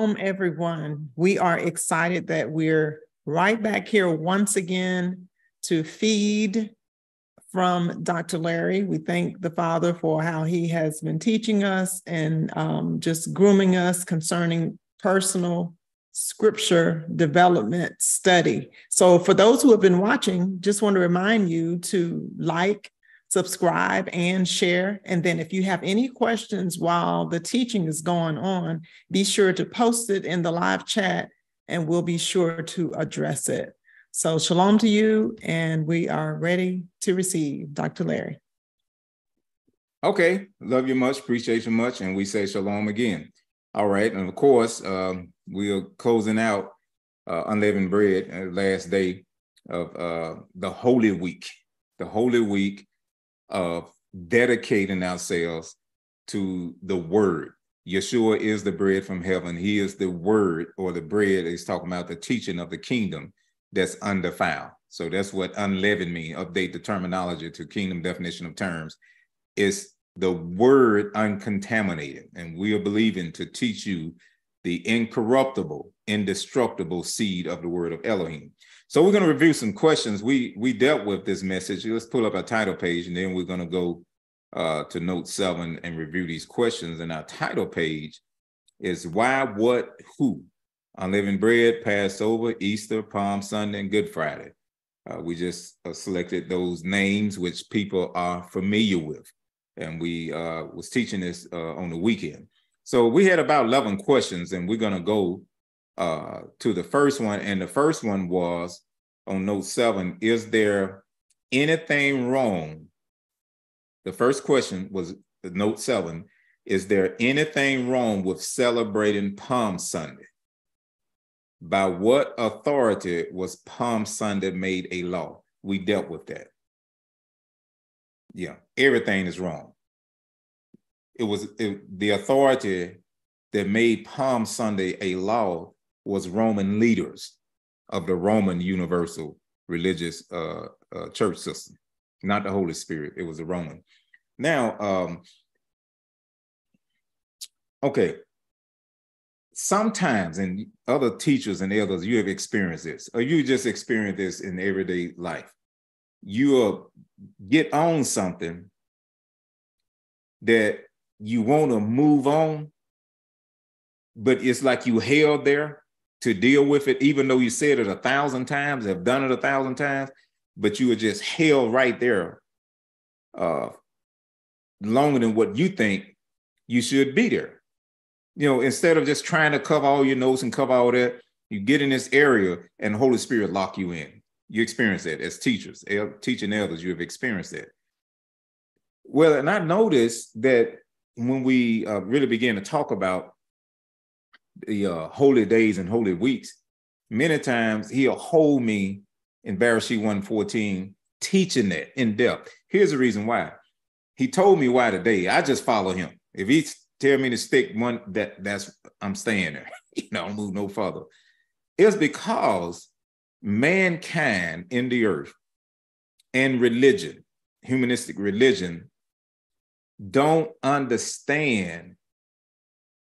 Shalom, everyone. We are excited that we're right back here once again to feed from Dr. Larry. We thank the Father for how he has been teaching us and um, just grooming us concerning personal scripture development study. So, for those who have been watching, just want to remind you to like, subscribe, and share. And then, if you have any questions while the teaching is going on, be sure to post it in the live chat and we'll be sure to address it. So, shalom to you, and we are ready to receive Dr. Larry. Okay, love you much, appreciate you much, and we say shalom again. All right, and of course, um, we are closing out uh, unleavened bread, uh, last day of uh, the Holy Week, the Holy Week of dedicating ourselves to the Word. Yeshua is the bread from heaven. He is the Word, or the bread is talking about the teaching of the kingdom that's undefiled. So that's what unleavened mean. Update the terminology to kingdom definition of terms. Is the word uncontaminated. And we are believing to teach you the incorruptible, indestructible seed of the word of Elohim. So we're going to review some questions. We we dealt with this message. Let's pull up our title page, and then we're going to go uh, to note seven and review these questions. And our title page is why, what, who. Unleavened bread, Passover, Easter, Palm Sunday, and Good Friday. Uh, we just uh, selected those names which people are familiar with, and we uh, was teaching this uh, on the weekend. So we had about 11 questions, and we're going to go uh, to the first one. And the first one was on note seven Is there anything wrong? The first question was note seven Is there anything wrong with celebrating Palm Sunday? By what authority was Palm Sunday made a law? We dealt with that. Yeah, everything is wrong it was it, the authority that made Palm Sunday a law was Roman leaders of the Roman universal religious uh, uh, church system, not the Holy Spirit. It was the Roman. Now, um, okay, sometimes, and other teachers and elders, you have experienced this, or you just experience this in everyday life. You get on something that you want to move on, but it's like you held there to deal with it, even though you said it a thousand times, have done it a thousand times, but you were just held right there uh, longer than what you think you should be there. You know, instead of just trying to cover all your notes and cover all that, you get in this area and the Holy Spirit lock you in. You experience that as teachers, teaching elders, you have experienced that. Well, and I noticed that when we uh, really began to talk about the uh, holy days and holy weeks, many times he'll hold me in Bereshit 114, teaching that in depth. Here's the reason why. He told me why today. I just follow him. If he tell me to stick one, that that's I'm staying there. you know, I'll move no further. It's because mankind in the earth and religion, humanistic religion, don't understand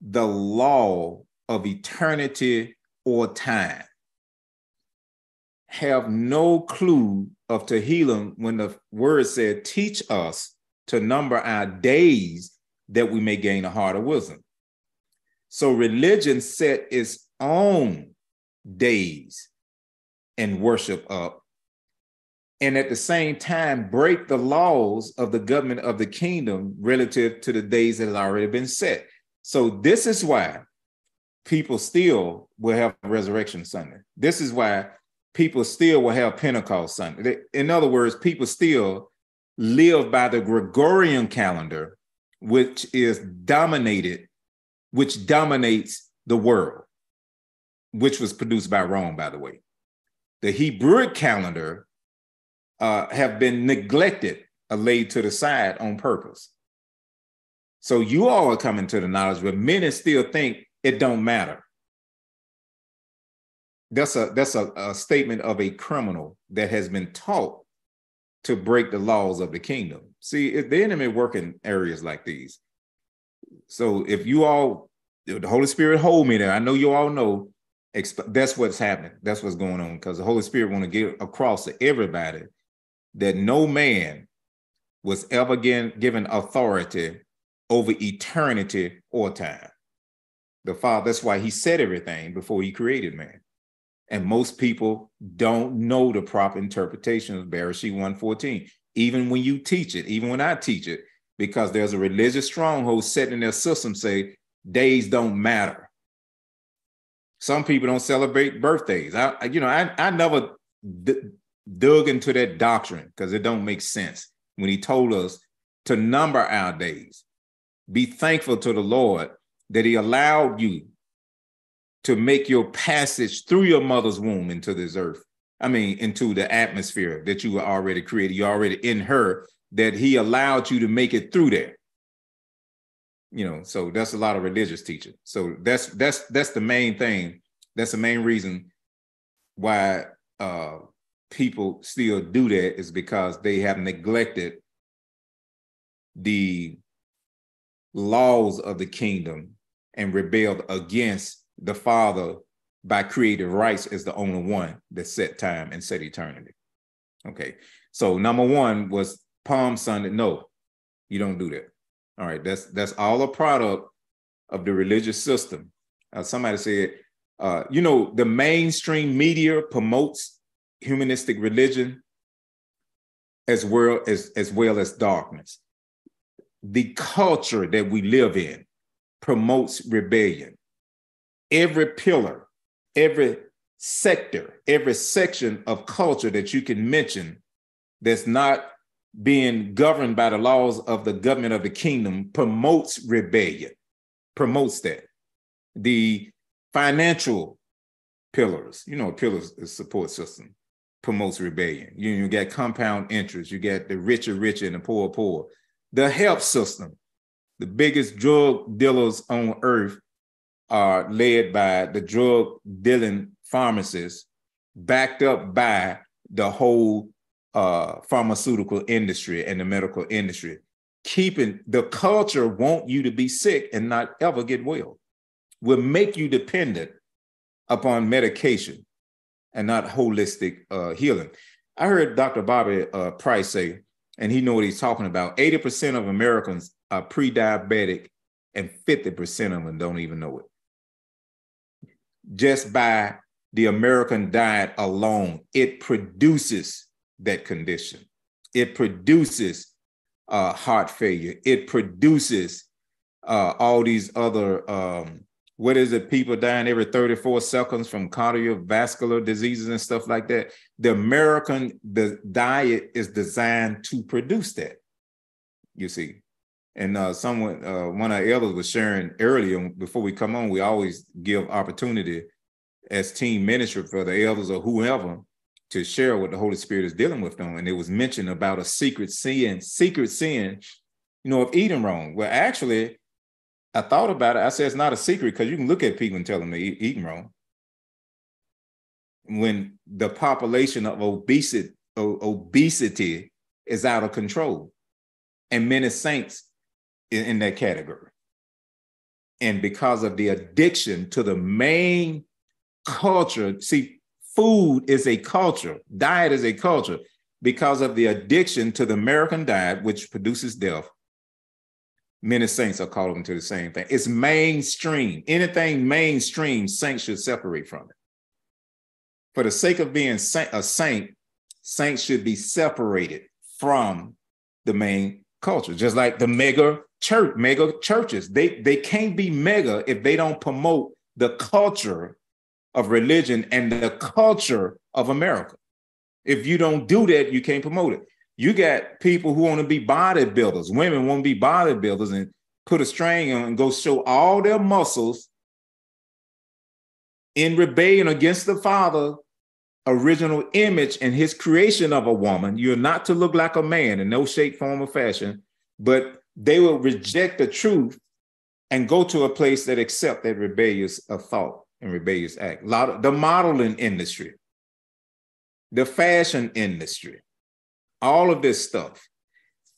the law of eternity or time, have no clue of Tehillim when the word said, teach us to number our days that we may gain a heart of wisdom. So religion set its own days and worship up and at the same time break the laws of the government of the kingdom relative to the days that have already been set. So this is why people still will have Resurrection Sunday. This is why people still will have Pentecost Sunday. In other words, people still live by the Gregorian calendar, which is dominated, which dominates the world, which was produced by Rome, by the way. The Hebrew calendar uh, have been neglected or laid to the side on purpose. So you all are coming to the knowledge, but many still think it don't matter. That's a that's a, a statement of a criminal that has been taught to break the laws of the kingdom. See, if the enemy work in areas like these. So if you all the Holy Spirit hold me there. I know you all know that's what's happening. That's what's going on because the Holy Spirit want to get across to everybody that no man was ever again given authority over eternity or time. The Father, that's why he said everything before he created man. And most people don't know the proper interpretation of Bereshit 114, even when you teach it, even when I teach it, because there's a religious stronghold set in their system say days don't matter. Some people don't celebrate birthdays. I, you know, I, I never d- dug into that doctrine because it don't make sense when he told us to number our days. Be thankful to the Lord that he allowed you to make your passage through your mother's womb into this earth. I mean, into the atmosphere that you were already created. You're already in her, that he allowed you to make it through there. You know, so that's a lot of religious teaching. So that's that's that's the main thing. That's the main reason why uh people still do that is because they have neglected the laws of the kingdom and rebelled against the Father by creative rights as the only one that set time and set eternity. Okay. So number one was Palm Sunday. No, you don't do that. All right. That's that's all a product of the religious system. Uh, somebody said, uh, you know, the mainstream media promotes humanistic religion as well as as well as darkness. The culture that we live in promotes rebellion. Every pillar, every sector, every section of culture that you can mention that's not being governed by the laws of the government of the kingdom promotes rebellion, promotes that. The financial pillars, you know, pillars is support system promotes rebellion. You, you get compound interest, you get the richer richer and the poor poor. The health system, the biggest drug dealers on earth are led by the drug dealing pharmacists, backed up by the whole uh, pharmaceutical industry and the medical industry. Keeping the culture want you to be sick and not ever get well, will make you dependent upon medication and not holistic uh, healing. I heard Dr. Bobby uh, Price say, and he know what he's talking about. 80% of Americans are pre-diabetic and 50% of them don't even know it. Just by the American diet alone, it produces that condition. It produces uh, heart failure. It produces uh, all these other um, what is it? People dying every 34 seconds from cardiovascular diseases and stuff like that. The American the diet is designed to produce that. You see, and uh, someone, uh, one of our elders was sharing earlier before we come on. We always give opportunity as team ministry for the elders or whoever to share what the Holy Spirit is dealing with them. And it was mentioned about a secret sin, secret sin, you know, of eating wrong. Well, actually, I thought about it. I said it's not a secret because you can look at people and tell them they're eating wrong. When the population of obesity, obesity is out of control, and many saints in, in that category. And because of the addiction to the main culture, see, food is a culture, diet is a culture. Because of the addiction to the American diet, which produces death, many saints are called into the same thing. It's mainstream. Anything mainstream, saints should separate from it. For the sake of being a saint, saints should be separated from the main culture, just like the mega church, mega churches. They, they can't be mega if they don't promote the culture of religion and the culture of America. If you don't do that, you can't promote it. You got people who want to be bodybuilders. Women want to be bodybuilders and put a string on and go show all their muscles in rebellion against the father original image and his creation of a woman. You're not to look like a man in no shape, form, or fashion, but they will reject the truth and go to a place that accept that rebellious uh, thought and rebellious act. Of the modeling industry, the fashion industry, all of this stuff.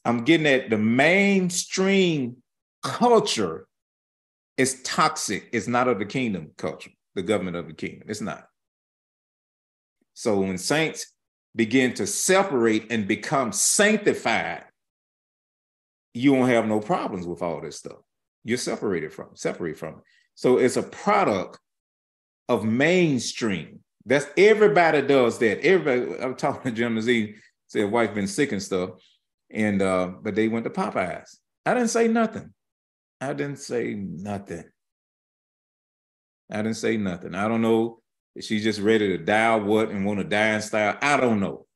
I'm getting at the mainstream culture is toxic. It's not of the kingdom culture, the government of the kingdom. It's not. So when saints begin to separate and become sanctified, you won't have no problems with all this stuff. You're separated from, separate from it. So it's a product of mainstream. That's everybody does that. Everybody, I'm talking to Jim Z, said wife been sick and stuff. And uh, but they went to Popeyes. I didn't say nothing. I didn't say nothing. I didn't say nothing. I don't know if she's just ready to die what and want to die in style. I don't know.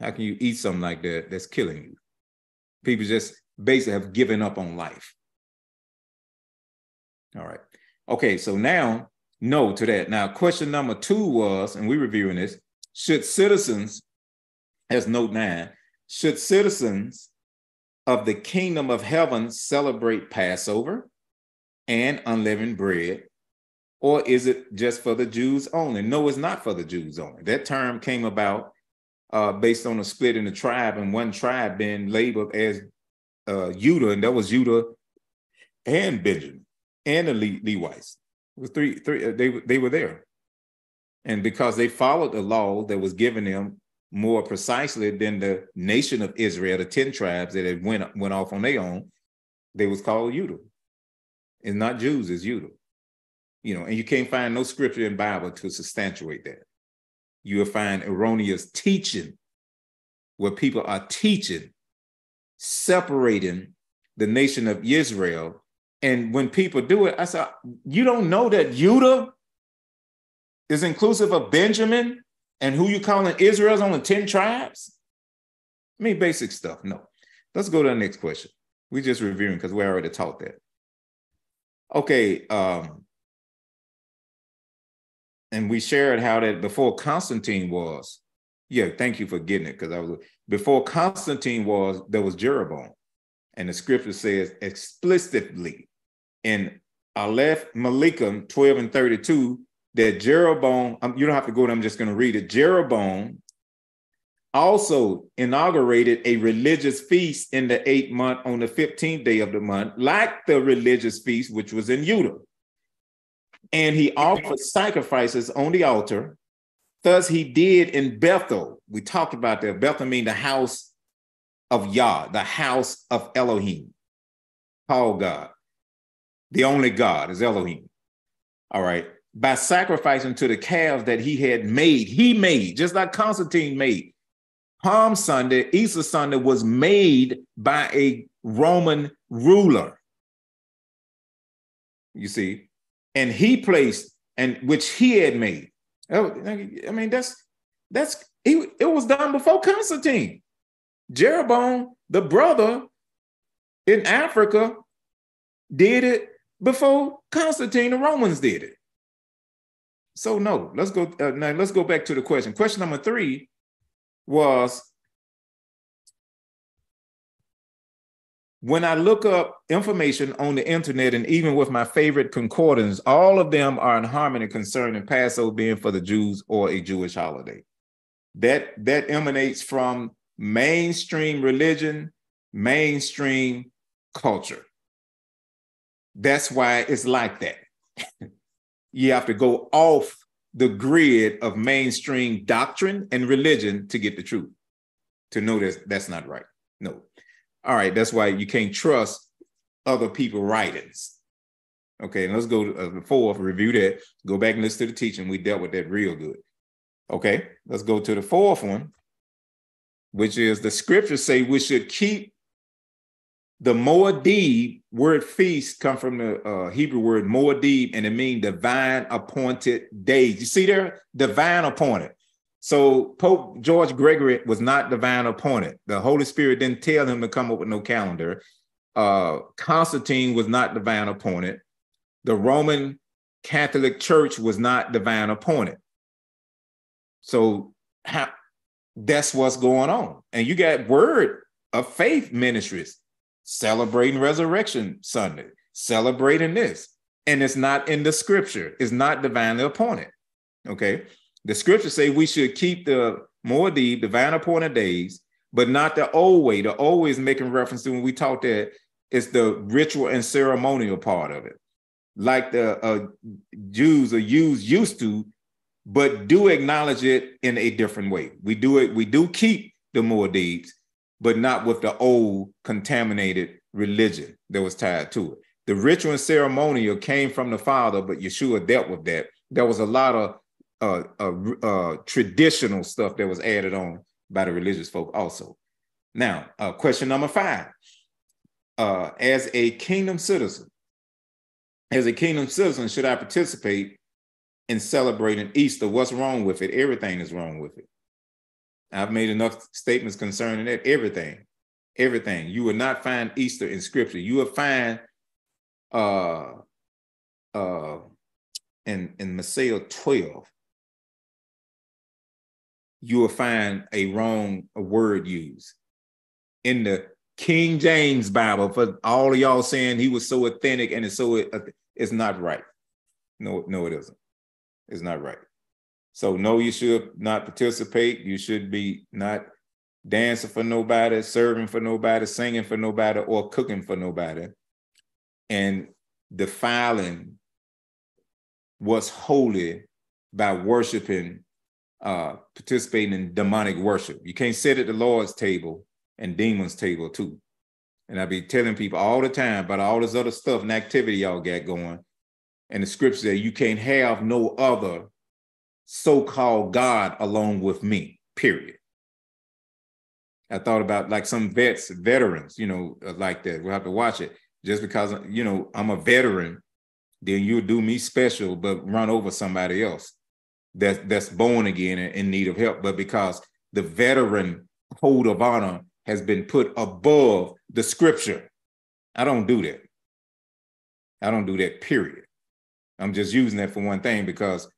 How can you eat something like that that's killing you? People just basically have given up on life. All right. Okay, so now no to that. Now, question number two was, and we're reviewing this, should citizens, as note nine, should citizens of the kingdom of heaven celebrate Passover and unleavened bread? Or is it just for the Jews only? No, it's not for the Jews only. That term came about uh, based on a split in the tribe, and one tribe being labeled as uh, and that was Judah and Benjamin and the Le- Levites. It was three, three. Uh, they they were there, and because they followed the law that was given them more precisely than the nation of Israel, the ten tribes that had went went off on their own, they was called Judah. It's not Jews, it's Judah. You know, and you can't find no scripture in Bible to substantiate that. You will find erroneous teaching where people are teaching, separating the nation of Israel and when people do it, I said, you don't know that Judah is inclusive of Benjamin and who you calling Israel's only 10 tribes? I mean, basic stuff. No. Let's go to the next question. We're just reviewing because we already taught that. Okay. Um, and we shared how that before Constantine was, yeah, thank you for getting it because I was before Constantine was, there was Jeroboam. And the scripture says explicitly in Aleph Malikim 12 and 32 that Jeroboam, um, you don't have to go, there, I'm just going to read it. Jeroboam also inaugurated a religious feast in the eighth month on the 15th day of the month, like the religious feast which was in Judah. And he offered sacrifices on the altar. Thus he did in Bethel. We talked about that. Bethel the house of Yah, the house of Elohim, called God. The only God is Elohim. All right. By sacrificing to the calves that he had made, he made, just like Constantine made. Palm Sunday, Easter Sunday was made by a Roman ruler. You see, and he placed, and which he had made. Oh, I mean, that's that's he, it was done before Constantine. Jeroboam, the brother in Africa, did it before Constantine the Romans did it. So no, let's go uh, now. Let's go back to the question. Question number three was when I look up information on the internet, and even with my favorite concordance, all of them are in harmony concerning Passover being for the Jews or a Jewish holiday. That that emanates from mainstream religion, mainstream culture. That's why it's like that. you have to go off the grid of mainstream doctrine and religion to get the truth, to know that that's not right. No. All right, that's why you can't trust other people' writings. Okay, and let's go to uh, the fourth, review that, go back and listen to the teaching. We dealt with that real good. Okay, let's go to the fourth one, which is the scriptures say we should keep the Moedim word feast come from the uh, Hebrew word Moedim, and it means divine appointed days. You see there, divine appointed. So Pope George Gregory was not divine appointed. The Holy Spirit didn't tell him to come up with no calendar. Uh, Constantine was not divine appointed. The Roman Catholic Church was not divine appointed. So how, that's what's going on. And you got word of faith ministries celebrating Resurrection Sunday, celebrating this. And it's not in the scripture, it's not divinely appointed. Okay. The scriptures say we should keep the Moedim, divine appointed days, but not the old way. The old is making reference to when we talk that it's the ritual and ceremonial part of it. like the uh, Jews or Jews used to, but do acknowledge it in a different way. We do it, we do keep the Moedim, but not with the old contaminated religion that was tied to it. The ritual and ceremonial came from the Father, but Yeshua dealt with that. There was a lot of uh, uh, uh, traditional stuff that was added on by the religious folk also. Now, uh, question number five. Uh, as a kingdom citizen, as a kingdom citizen, should I participate in celebrating Easter? What's wrong with it? Everything is wrong with it. I've made enough statements concerning that. Everything, everything. You will not find Easter in scripture. You will find uh uh in, in Messiah 12, you will find a wrong word used. In the King James Bible, for all of y'all saying he was so authentic and it's so it's not right. No, no, it isn't. It's not right. So no, you should not participate. You should be not dancing for nobody, serving for nobody, singing for nobody, or cooking for nobody, and defiling what's holy by worshiping, uh, participating in demonic worship. You can't sit at the Lord's table and demons' table too. And I be telling people all the time about all this other stuff and activity y'all got going. And the scripture says, you can't have no other so-called God along with me, period. I thought about like some vets, veterans, you know, uh, like that. We'll have to watch it. Just because, you know, I'm a veteran, then you'll do me special, but run over somebody else that's that's born again and in need of help. But because the veteran code of honor has been put above the scripture, I don't do that. I don't do that, period. I'm just using that for one thing because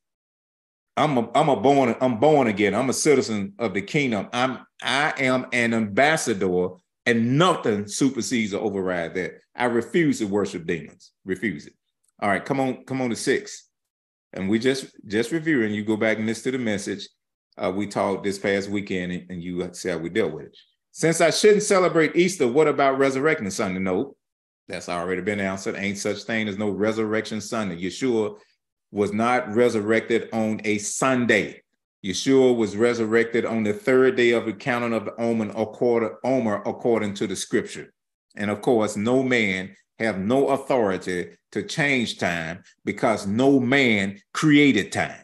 I'm a, I'm a born I'm born again. I'm a citizen of the kingdom. I'm I am an ambassador, and nothing supersedes or override that. I refuse to worship demons. Refuse it. All right, come on, come on to six, and we just just reviewing. You go back and listen to the message uh, we talked this past weekend, and, and you see how we dealt with it. Since I shouldn't celebrate Easter, what about Resurrection Sunday? No, that's already been answered. Ain't such thing as no Resurrection Sunday. Yeshua was not resurrected on a Sunday. Yeshua was resurrected on the third day of the counting of the Omer, Omer according to the scripture. And of course, no man have no authority to change time because no man created time.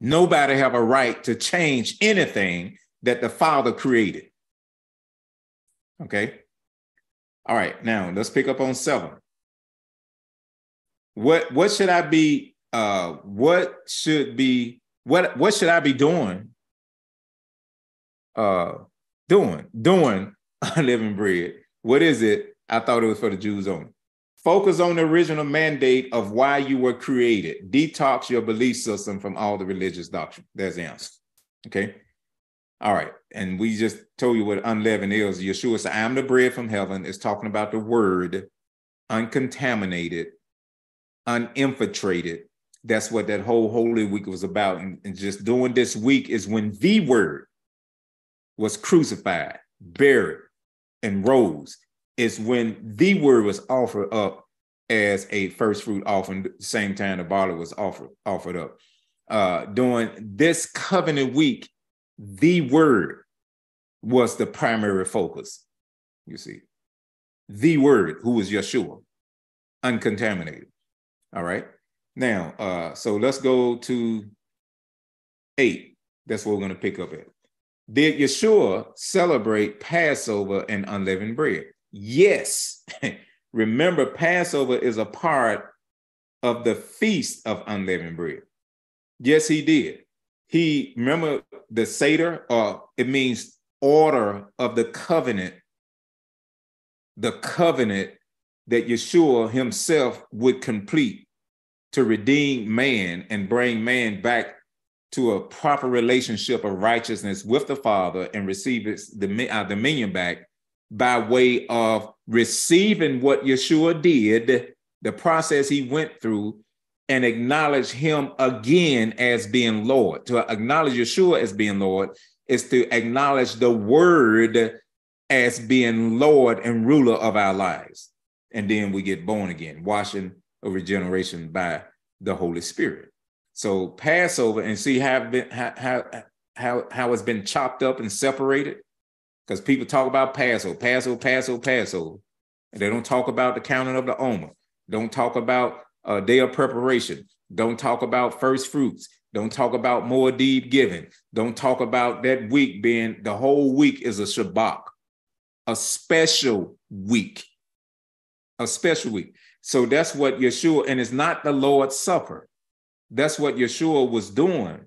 Nobody have a right to change anything that the Father created. Okay. All right. Now let's pick up on seven. What what should I be uh what should be what what should I be doing uh doing doing unleavened bread? What is it? I thought it was for the Jews only. Focus on the original mandate of why you were created. Detox your belief system from all the religious doctrine. There's the answer. Okay all right and we just told you what unleavened is Yeshua said I am the bread from heaven it's talking about the word uncontaminated uninfiltrated. That's what that whole Holy Week was about. And, and just doing this week is when the word was crucified, buried, and rose. Is when the word was offered up as a first fruit offering. Same time the barley was offered offered up. Uh, during this covenant week, the word was the primary focus. You see, the word, who was Yeshua, uncontaminated. All right. Now, uh, so let's go to eight. That's what we're going to pick up at. Did Yeshua celebrate Passover and unleavened bread? Yes. Remember, Passover is a part of the feast of unleavened bread. Yes, he did. He remember the Seder, or uh, it means order of the covenant, the covenant that Yeshua himself would complete to redeem man and bring man back to a proper relationship of righteousness with the Father and receive its dominion back by way of receiving what Yeshua did, the process he went through, and acknowledge him again as being Lord. To acknowledge Yeshua as being Lord is to acknowledge the word as being Lord and ruler of our lives. and then we get born again, washing of regeneration by the Holy Spirit. So Passover and see how been how how how, how it's been chopped up and separated. Because people talk about Passover, Passover, Passover, Passover. And they don't talk about the counting of the Omer. Don't talk about a day of preparation. Don't talk about first fruits. Don't talk about Moedim giving. Don't talk about that week being the whole week is a Shabbat, a special week, a special week. So that's what Yeshua, and it's not the Lord's Supper. That's what Yeshua was doing.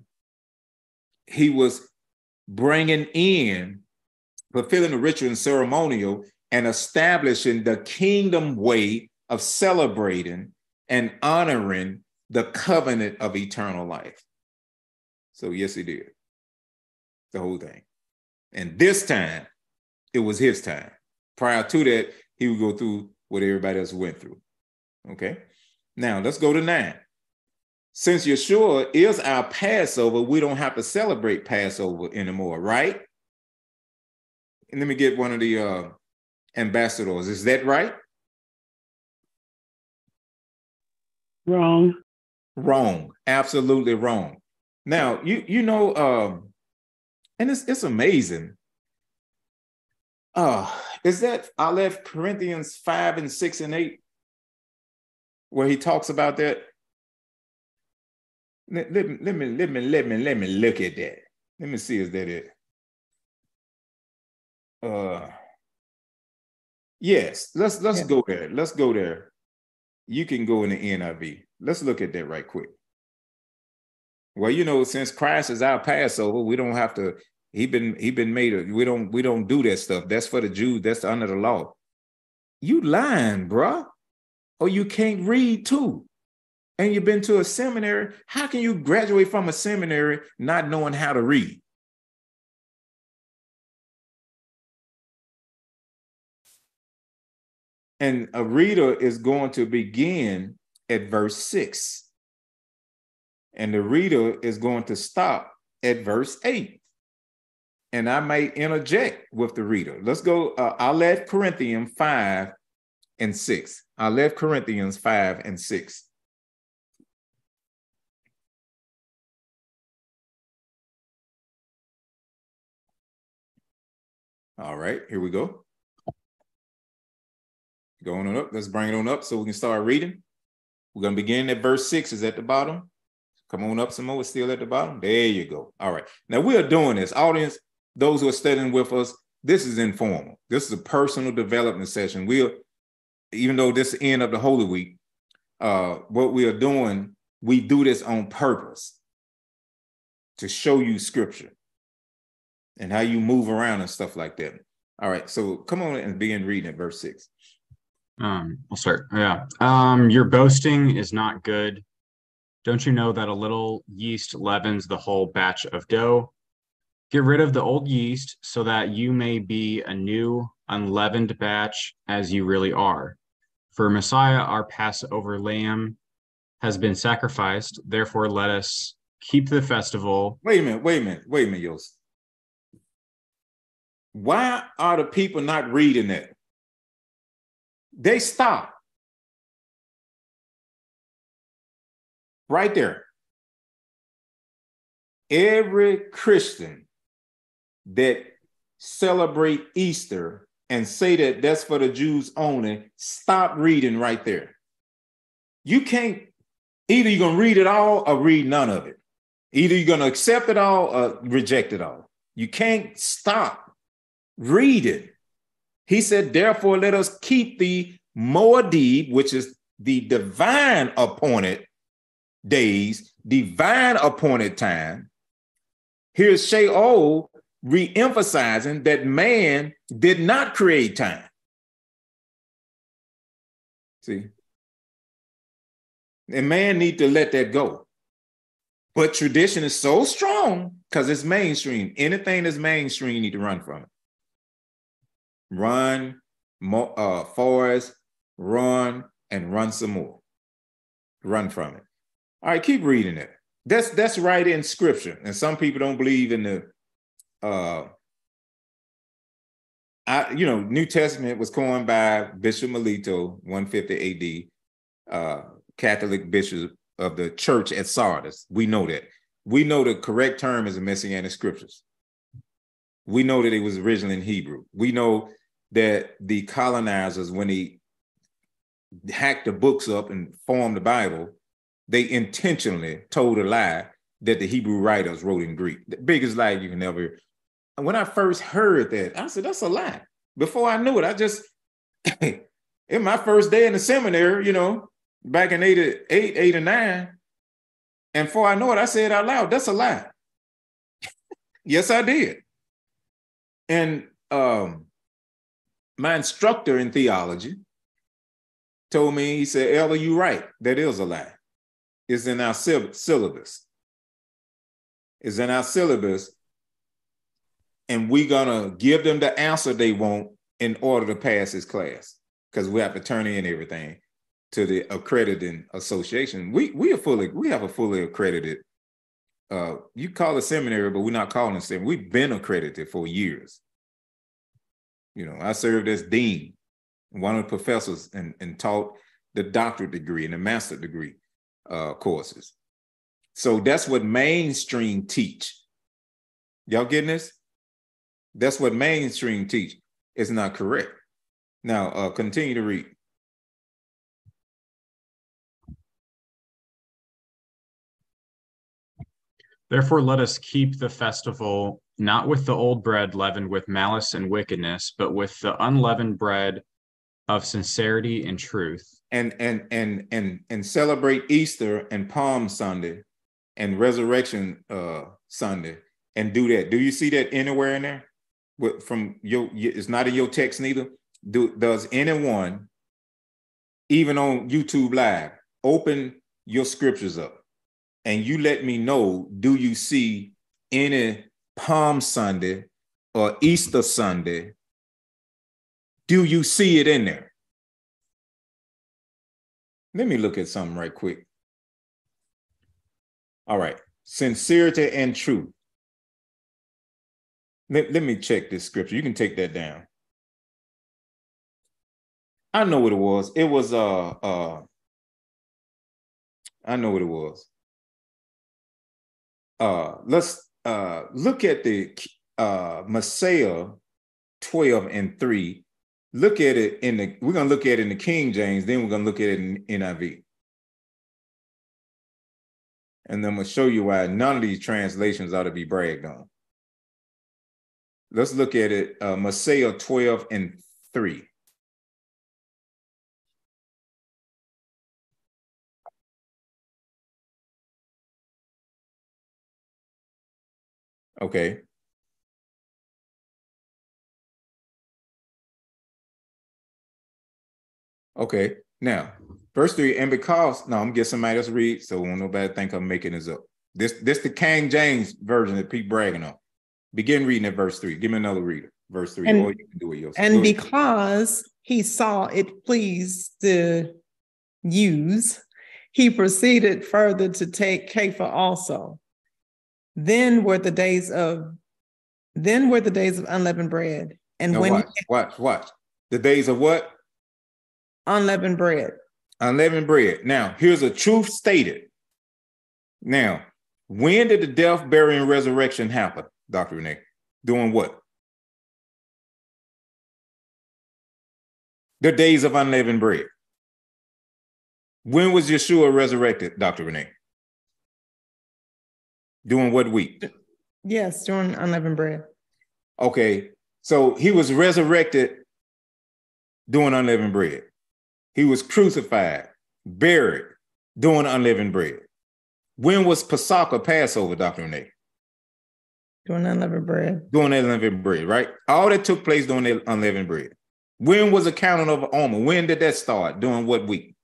He was bringing in, fulfilling the ritual and ceremonial, and establishing the kingdom way of celebrating and honoring the covenant of eternal life. So, yes, he did the whole thing. And this time, it was his time. Prior to that, he would go through what everybody else went through. Okay. Now let's go to nine. Since Yeshua is our Passover, we don't have to celebrate Passover anymore, right? And let me get one of the uh, ambassadors. Is that right? Wrong. Wrong. Absolutely wrong. Now you you know, um, and it's it's amazing. Uh, is that Aleph Corinthians 5 and 6 and 8? where he talks about that. Let, let, me, let me let me let me let me look at that. Let me see is that it. Uh yes, let's let's yeah. go there. Let's go there. You can go in the NIV. Let's look at that right quick. Well, you know, since Christ is our Passover, we don't have to. He been he been made. A, we don't we don't do that stuff. That's for the Jews. That's under the law. You lying, bruh or you can't read too. And you've been to a seminary. How can you graduate from a seminary not knowing how to read? And a reader is going to begin at verse six. And the reader is going to stop at verse eight. And I may interject with the reader. Let's go. Uh, Aleph Corinthians 5 and 6. Aleph Corinthians 5 and 6. All right, here we go. Going on up. Let's bring it on up so we can start reading. We're going to begin at verse 6 is at the bottom. Come on up some more. It's still at the bottom. There you go. All right. Now we are doing this. Audience, those who are studying with us, this is informal. This is a personal development session. We'll even though this is the end of the Holy Week, uh, what we are doing, we do this on purpose to show you scripture and how you move around and stuff like that. All right, so come on and begin reading at verse six. Um, I'll start. Yeah. Um, your boasting is not good. Don't you know that a little yeast leavens the whole batch of dough? Get rid of the old yeast so that you may be a new, unleavened batch as you really are. For Messiah, our Passover lamb, has been sacrificed. Therefore, let us keep the festival. Wait a minute, wait a minute, wait a minute, Yos. Why are the people not reading it? They stop. Right there. Every Christian that celebrate Easter and say that that's for the Jews only, stop reading right there. You can't, either you're to read it all or read none of it. Either you're to accept it all or reject it all. You can't stop. Read it. He said, therefore, let us keep the Moedim, which is the divine appointed days, divine appointed time. Here's Shaul, re-emphasizing that man did not create time. See? And man need to let that go. But tradition is so strong because it's mainstream. Anything that's mainstream, you need to run from it. Run, uh, Forrest, run, and run some more. Run from it. All right, keep reading it. That's that's right in scripture. And some people don't believe in the uh, I, you know, New Testament was coined by Bishop Melito, 150 AD, uh, Catholic bishop of the church at Sardis. We know that. We know the correct term is the Messianic scriptures. We know that it was originally in Hebrew. We know that the colonizers, when they hacked the books up and formed the Bible, they intentionally told a lie that the Hebrew writers wrote in Greek. The biggest lie you can ever. And when I first heard that, I said, that's a lie. Before I knew it, I just, in my first day in the seminary, you know, back in eight, eight, eight or nine, and before I know it, I said out loud, that's a lie. yes, I did. And um, my instructor in theology told me, he said, Elder, you right. That is a lie. It's in our syllabus. It's in our syllabus. And we're gonna give them the answer they want in order to pass this class. Because we have to turn in everything to the accrediting association. We we are fully, we have a fully accredited uh, you call it seminary, but we're not calling it seminary. We've been accredited for years. You know, I served as dean, one of the professors, and, and taught the doctorate degree and the master degree uh, courses. So that's what mainstream teach. Y'all getting this? That's what mainstream teach. It's not correct. Now, uh, continue to read. Therefore, let us keep the festival not with the old bread leavened with malice and wickedness, but with the unleavened bread of sincerity and truth. And and and and and celebrate Easter and Palm Sunday and Resurrection uh, Sunday and do that. Do you see that anywhere in there? From your, it's not in your text neither. Do does anyone, even on YouTube Live, open your scriptures up and you let me know? Do you see any Palm Sunday or Easter Sunday, do you see it in there? Let me look at something right quick. All right, sincerity and truth. Let, let me check this scripture. You can take that down. I know what it was. It was uh uh I know what it was. Uh let's uh, look at the uh, Messiah 12 and 3. Look at it in the, we're going to look at it in the King James, then we're going to look at it in NIV. And then I'm going to show you why none of these translations ought to be bragged on. Let's look at it, uh, Messiah 12 and 3. Okay. Okay. Now, verse three, and because no, I'm gonna somebody else to read, so won't nobody think I'm making this up. This this the King James version that Pete bragging on. Begin reading at verse three. Give me another reader. Verse three. And, or you can do it yourself. And because he saw it pleased the use, he proceeded further to take Kepha also then were the days of then were the days of unleavened bread. And now when watch, watch, watch. The days of what? Unleavened bread. Unleavened bread. Now, here's a truth stated. Now, when did the death, burial, and resurrection happen, Dr. Renee? Doing what? The days of unleavened bread. When was Yeshua resurrected, Dr. Renee? During what week? Yes, during unleavened bread. Okay, so he was resurrected doing unleavened bread. He was crucified, buried, doing unleavened bread. When was Passover Passover, Dr. Renee? Doing unleavened bread. Doing unleavened bread, right? All that took place doing unleavened bread. When was the counting of Omer? When did that start? During what week?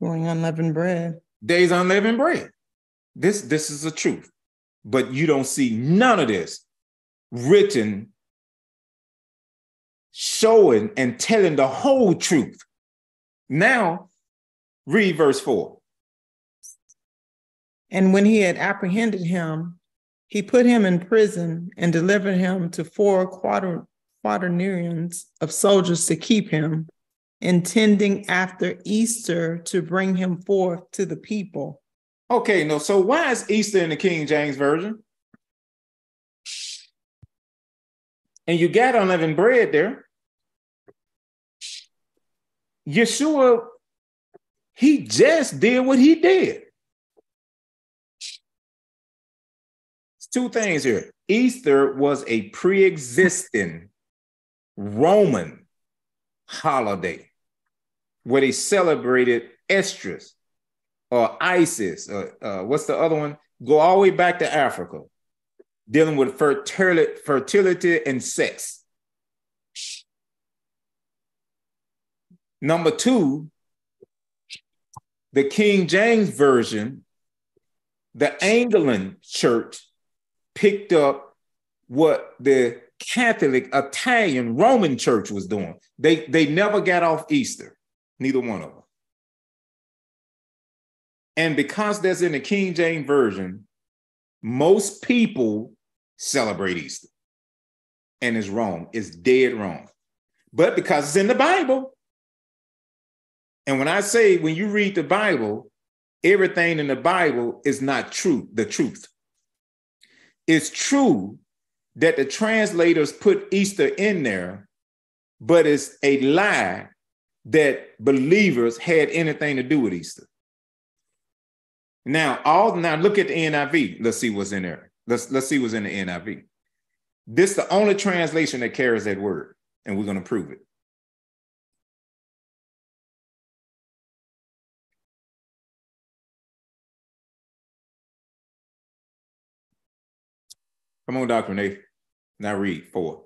Doing unleavened bread days unleavened bread. This, this is the truth. But you don't see none of this written, showing and telling the whole truth. Now, read verse 4. And when he had apprehended him, He put him in prison and delivered him to four quater, quaternarians of soldiers to keep him, intending after Easter to bring him forth to the people. Okay, no, so why is Easter in the King James Version? And you got unleavened bread there. Yeshua, he just did what he did. It's two things here. Easter was a pre-existing Roman holiday where they celebrated Esdras or Isis. Or, uh, what's the other one? Go all the way back to Africa, dealing with fertility, fertility and sex. Number two, the King James Version, the Anglican Church picked up what the Catholic Italian Roman Church was doing. They they never got off Easter, neither one of them. And because that's in the King James Version, most people celebrate Easter. And it's wrong. It's dead wrong. But because it's in the Bible, and when I say when you read the Bible, everything in the Bible is not true, the truth. It's true that the translators put Easter in there, but it's a lie that believers had anything to do with Easter. Now, all now look at the NIV. Let's see what's in there. Let's let's see what's in the NIV. This is the only translation that carries that word, and we're going to prove it. Come on, Dr. Nate. Now read four.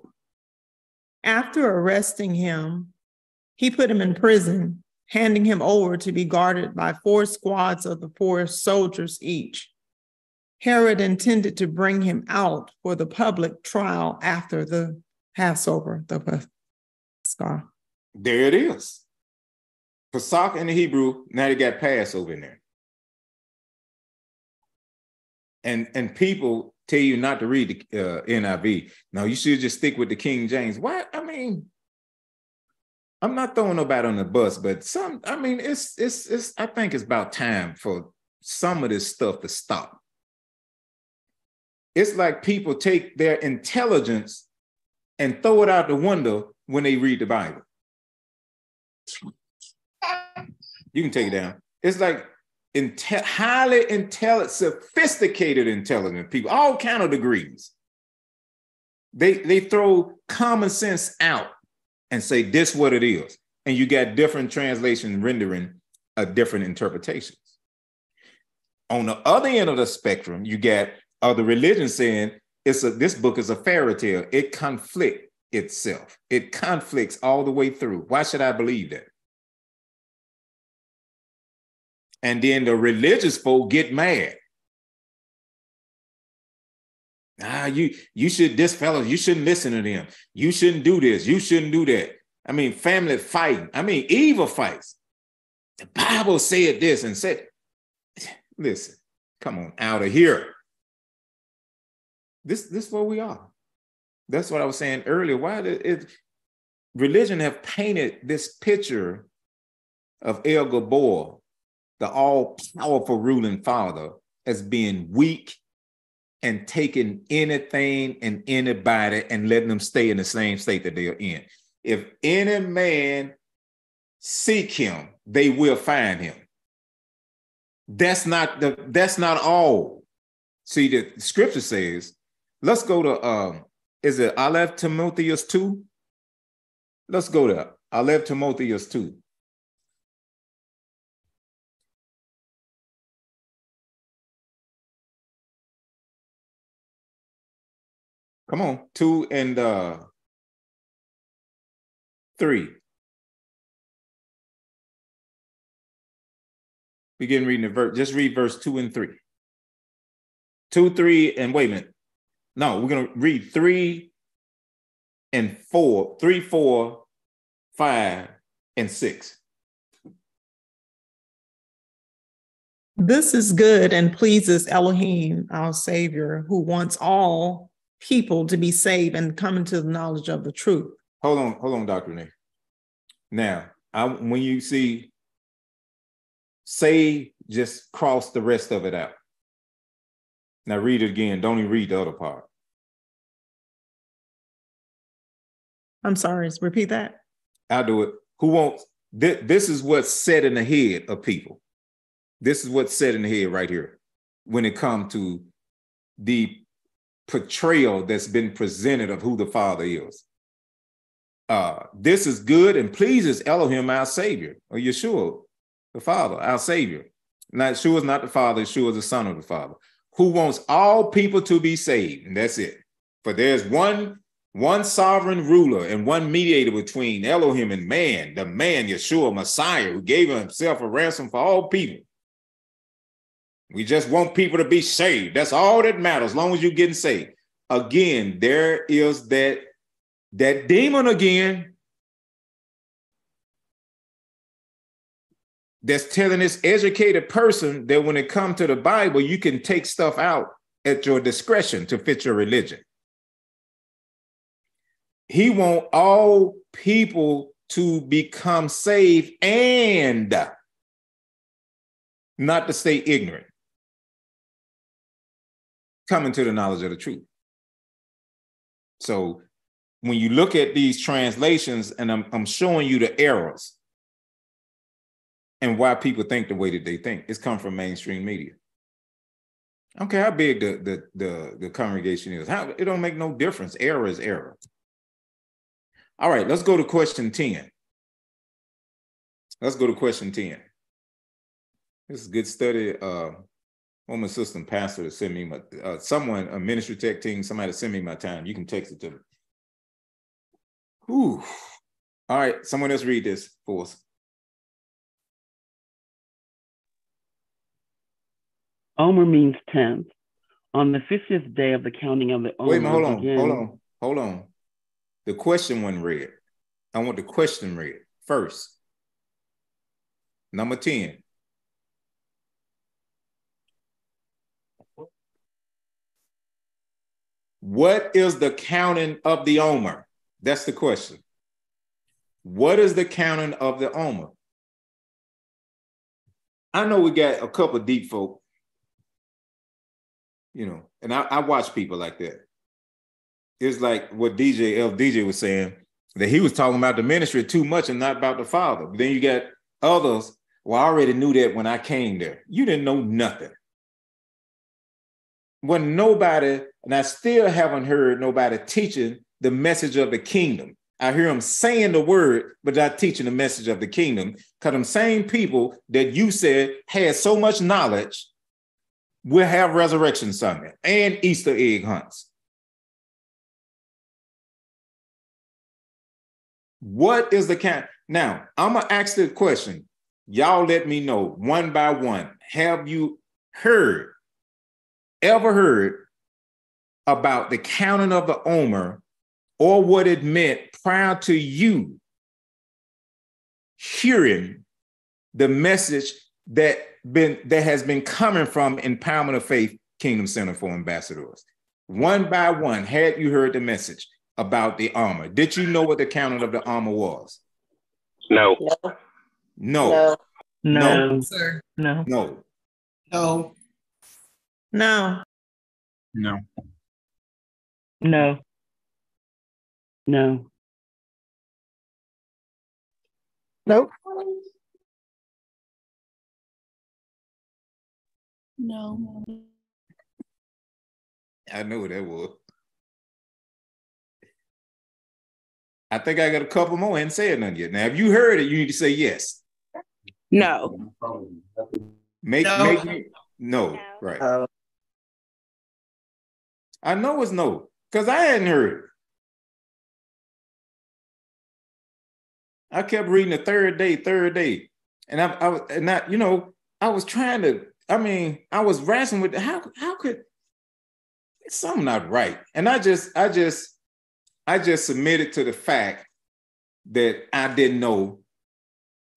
After arresting him, he put him in prison, handing him over to be guarded by four squads of the four soldiers each. Herod intended to bring him out for the public trial after the Passover, the Pascha. There it is. Pesach in the Hebrew, now they got Passover in there. And and people tell you not to read the uh, NIV. No, you should just stick with the King James. Why? I mean, I'm not throwing nobody on the bus, but some, I mean, it's it's it's. I think it's about time for some of this stuff to stop. It's like people take their intelligence and throw it out the window when they read the Bible. You can take it down. It's like inte- highly intelligent, sophisticated, intelligent people, all kind of degrees. They they throw common sense out and say this what it is, and you got different translation rendering a different interpretations. On the other end of the spectrum, you got other religions saying it's a this book is a fairy tale. It conflict itself. It conflicts all the way through. Why should I believe that? And then the religious folk get mad. Ah, you you should this fellow, you shouldn't listen to them. You shouldn't do this. You shouldn't do that. I mean, family fighting. I mean, evil fights. The Bible said this and said, listen, come on, out of here. This this is where we are. That's what I was saying earlier. Why did it religion have painted this picture of El Gibbor the all powerful ruling father as being weak and taking anything and anybody and letting them stay in the same state that they're in. If any man seek him, they will find him. That's not the that's not all. See, the scripture says, let's go to um, is it Aleph Timotheus 2? Let's go to Aleph Timotheus 2. Come on, two and uh three. Begin reading the verse. Just read verse two and three. Two, three, and wait a minute. No, we're gonna read three and four, three, four, five, and six. This is good and pleases Elohim, our Savior, who wants all people to be saved and come into the knowledge of the truth. Hold on, hold on, Dr. Nick. Now, I, when you see say, just cross the rest of it out. Now read it again. Don't even read the other part. I'm sorry, repeat that. I'll do it. Who wants this? This is what's set in the head of people. This is what's set in the head right here when it comes to the portrayal that's been presented of who the Father is. Uh, this is good and pleases Elohim, our Savior, or Yeshua, the Father, our Savior. Not Yeshua is not the Father, Yeshua is the Son of the Father, who wants all people to be saved, and that's it. For there's one one sovereign ruler and one mediator between Elohim and man, the man Yeshua Messiah, who gave himself a ransom for all people. We just want people to be saved. That's all that matters, as long as you're getting saved. Again, there is that that demon again that's telling this educated person that when it comes to the Bible, you can take stuff out at your discretion to fit your religion. He want all people to become saved and not to stay ignorant coming to the knowledge of the truth. So when you look at these translations, and I'm, I'm showing you the errors and why people think the way that they think, it's come from mainstream media. I don't care how big the, the, the, the congregation is. How, it don't make no difference. Error is error. All right, let's go to question 10. Let's go to question 10. This is good study. Uh, home assistant pastor to send me my uh, someone a ministry tech team somebody to send me my time you can text it to me Whew. all right someone else read this for us Omer means tenth. On the fiftieth day of the counting of the Omer. Wait a minute, hold on, again, hold on, hold on. The question one read. I want the question read first. Number 10. What is the counting of the Omer? That's the question. What is the counting of the Omer? I know we got a couple deep folk, you know, and I, I watch people like that. It's like what DJ L DJ was saying that he was talking about the ministry too much and not about the Father. But then you got others. Well, I already knew that when I came there. You didn't know nothing when nobody, and I still haven't heard nobody teaching the message of the kingdom. I hear them saying the word, but not teaching the message of the kingdom. Because them same people that you said had so much knowledge will have Resurrection Sunday and Easter egg hunts. What is the count? Now, I'm going to ask the question. Y'all let me know one by one. Have you heard ever heard about the counting of the Omer or what it meant prior to you hearing the message that been that has been coming from Empowerment of Faith Kingdom Center for Ambassadors. One by one, had you heard the message about the Omer? Did you know what the counting of the Omer was? No. No. No. No. No, sir. No. No. No. No. No. No. No. Nope. No. I know what that was. I think I got a couple more and said none yet. Now, if you heard it, you need to say yes. No. Make No. make me no, right. Uh, I know it's no, because I hadn't heard. I kept reading the third day, third day. And I, I was and I, you know, I was trying to, I mean, I was wrestling with how how could it's something not right. And I just, I just, I just submitted to the fact that I didn't know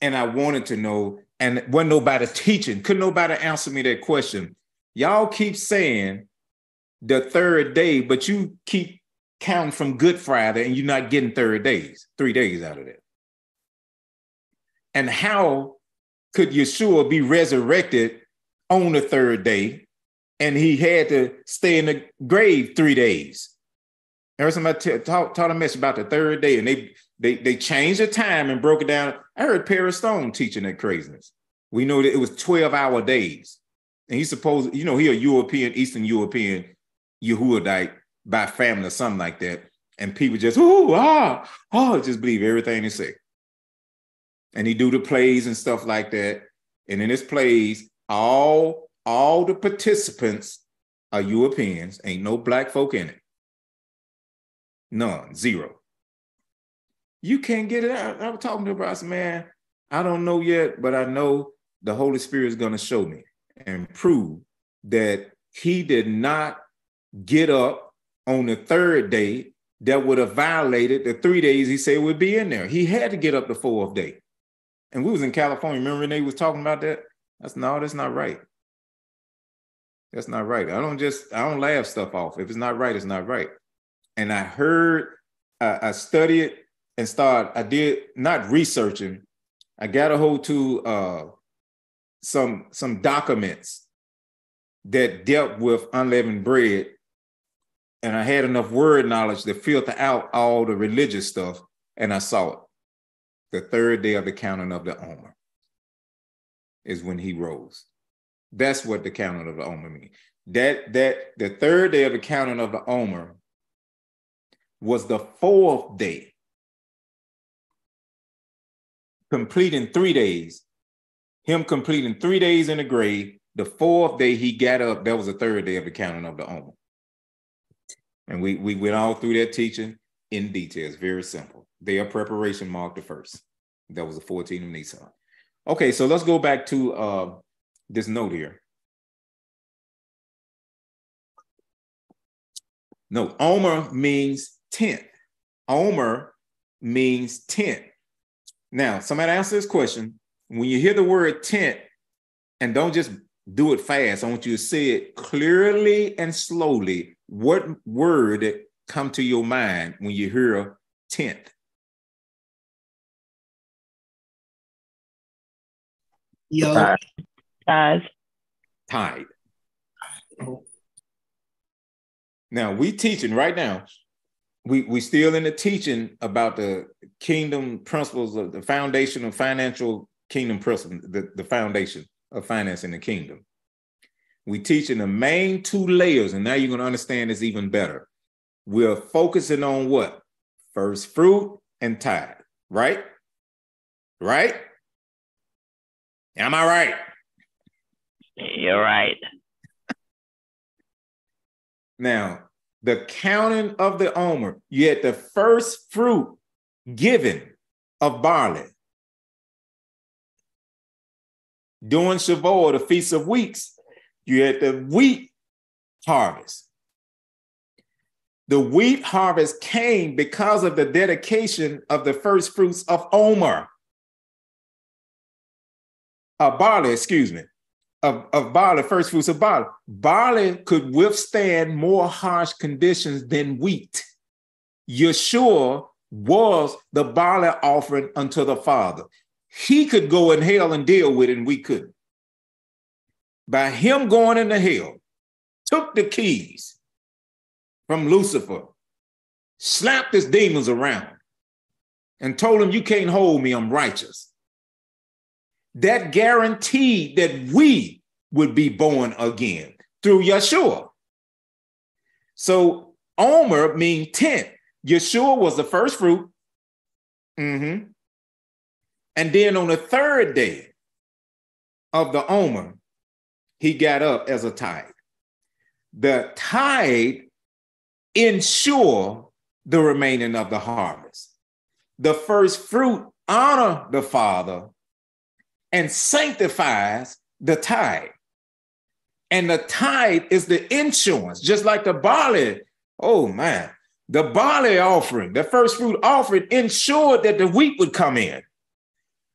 and I wanted to know, and wasn't nobody teaching. Couldn't nobody answer me that question. Y'all keep saying the third day, but you keep counting from Good Friday and you're not getting third days, three days out of that. And how could Yeshua be resurrected on the third day and he had to stay in the grave three days? Every time I t- taught, taught a message about the third day and they, they, they changed the time and broke it down. I heard Perry Stone teaching that craziness. We know that it was 12 hour days. And he's supposed, you know, he a European, Eastern European Yehudite by family or something like that. And people just, oh, ah, oh, just believe everything they say. And he do the plays and stuff like that. And in his plays, all, all the participants are Europeans. Ain't no black folk in it. None, zero. You can't get it out. I was talking to a brother, man, I don't know yet, but I know the Holy Spirit is going to show me and prove that he did not get up on the third day that would have violated the three days he said would be in there. He had to get up the fourth day. And we was in California. Remember Renee was talking about that? That's no, that's not right. That's not right. I don't just I don't laugh stuff off. If it's not right, it's not right. And I heard, uh, I studied and started. I did not researching. I got a hold to uh, some some documents that dealt with unleavened bread and I had enough word knowledge to filter out all the religious stuff, and I saw it. The third day of the counting of the Omer is when he rose. That's what the counting of the Omer means. That that the third day of the counting of the Omer was the fourth day, completing three days. Him completing three days in the grave. The fourth day he got up. That was the third day of the counting of the Omer. And we, we went all through that teaching in detail. It's very simple. Their preparation marked the first. That was the 14 of Nisan. Okay, so let's go back to uh, this note here. No, Omer means tent. Omer means tent. Now, somebody answer this question. When you hear the word tent, and don't just do it fast, I want you to say it clearly and slowly what word come to your mind when you hear tenth? Yo. Tithe. Tithe. Now we teaching right now. We we still in the teaching about the kingdom principles of the foundation of financial kingdom principles, the, the foundation of finance in the kingdom. We teaching the main two layers, and now you're going to understand this even better. We're focusing on what? First fruit and tithe, right? Right? Am I right? You're right. now, the counting of the omer, you had the first fruit given of barley. During Shavuot, the Feast of Weeks, you had the wheat harvest. The wheat harvest came because of the dedication of the first fruits of Omer, of barley, excuse me, of, of barley, first fruits of barley. Barley could withstand more harsh conditions than wheat. Yeshua was the barley offering unto the Father. He could go in hell and deal with it, and we couldn't by him going into hell, took the keys from Lucifer, slapped his demons around, and told him, You can't hold me, I'm righteous. That guaranteed that we would be born again through Yeshua. So Omer means tent. Yeshua was the first fruit. Mm-hmm. And then on the third day of the Omer, he got up as a tithe. The tithe ensure the remaining of the harvest. The first fruit honor the Father and sanctifies the tithe. And the tithe is the insurance, just like the barley. Oh man, the barley offering, the first fruit offering ensured that the wheat would come in.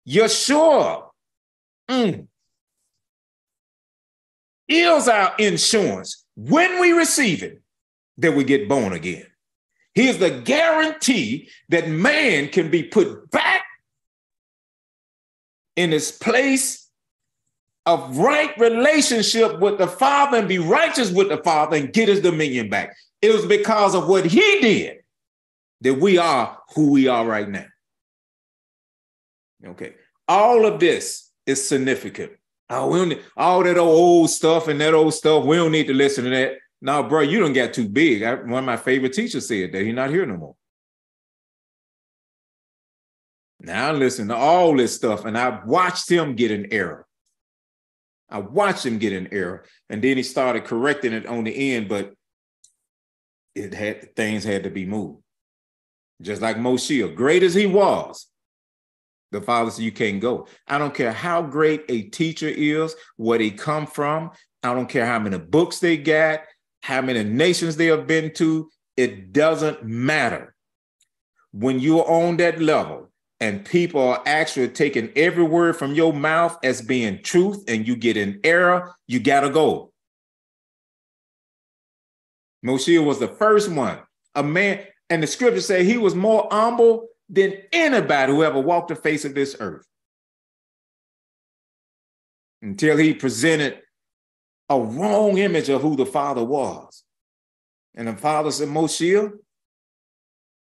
Yeshua Mm. Is our insurance when we receive it that we get born again. He is the guarantee that man can be put back in his place of right relationship with the Father and be righteous with the Father and get his dominion back. It was because of what he did that we are who we are right now. Okay. All of this is significant. Oh, we don't all that old stuff and that old stuff. We don't need to listen to that. Now, bro, you don't get too big. I, one of my favorite teachers said that he's not here no more. Now I listen to all this stuff and I watched him get an error. I watched him get an error. And then he started correcting it on the end, but it had things had to be moved. Just like Moshe, great as he was, the father said, You can't go. I don't care how great a teacher is, where they come from. I don't care how many books they got, how many nations they have been to. It doesn't matter. When you're on that level and people are actually taking every word from your mouth as being truth and you get in error, you got to go. Moshe was the first one, a man, and the scripture say he was more humble than anybody who ever walked the face of this earth. Until he presented a wrong image of who the Father was. And the Father said, Moshe,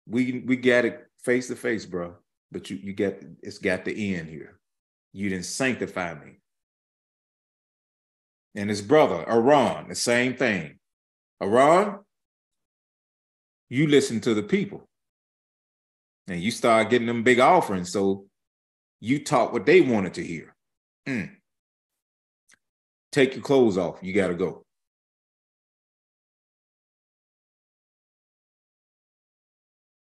we, we got it face to face, bro. But you, you get it's got the end here. You didn't sanctify me. And his brother, Aaron, the same thing. Aaron, you listen to the people and you start getting them big offerings. So you taught what they wanted to hear. Mm. Take your clothes off. You got to go.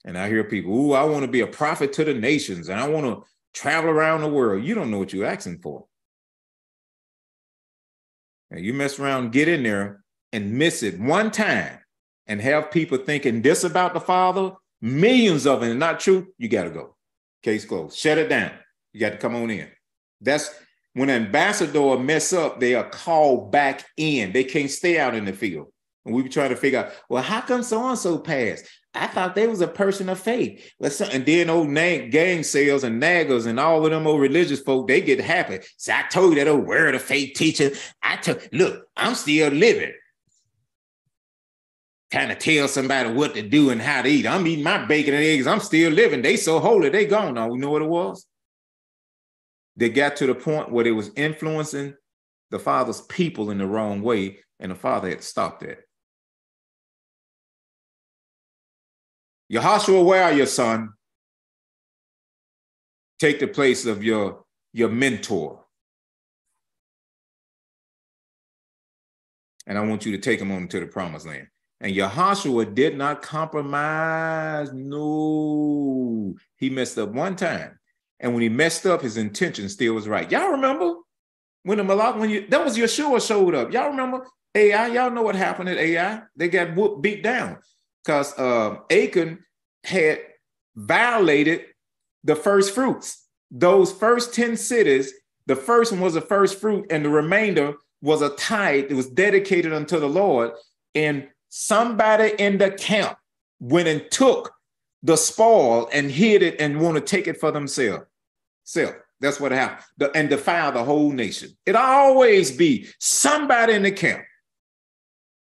And I hear people, ooh, I want to be a prophet to the nations and I want to travel around the world. You don't know what you're asking for. And you mess around, get in there and miss it one time and have people thinking this about the Father millions of them, not true, you got to go. Case closed. Shut it down. You got to come on in. That's when an ambassador mess up, they are called back in. They can't stay out in the field. And we be trying to figure out, well, how come so and so passed? I thought they was a person of faith. And then old name, gang sales and naggers and all of them old religious folk, they get happy. So I told you that old word of faith teacher. I took, look, I'm still living kind of tell somebody what to do and how to eat. I'm eating my bacon and eggs. I'm still living. They so holy, they gone. Now we know what it was. They got to the point where they was influencing the father's people in the wrong way, and the father had stopped that. Yahushua, where are your son? Take the place of your, your mentor. And I want you to take him on to the promised land. And Yahushua did not compromise. No, he messed up one time. And when he messed up, his intention still was right. Y'all remember when the Malak, when you that was Yeshua showed up. Y'all remember Ai? Y'all know what happened at Ai? They got whooped, beat down because uh, Achan had violated the first fruits. Those first 10 cities, the first one was the first fruit, and the remainder was a tithe. It was dedicated unto the Lord. And somebody in the camp went and took the spoil and hid it and want to take it for themselves. Self. That's what happened. The, and defile the whole nation. It'll always be somebody in the camp.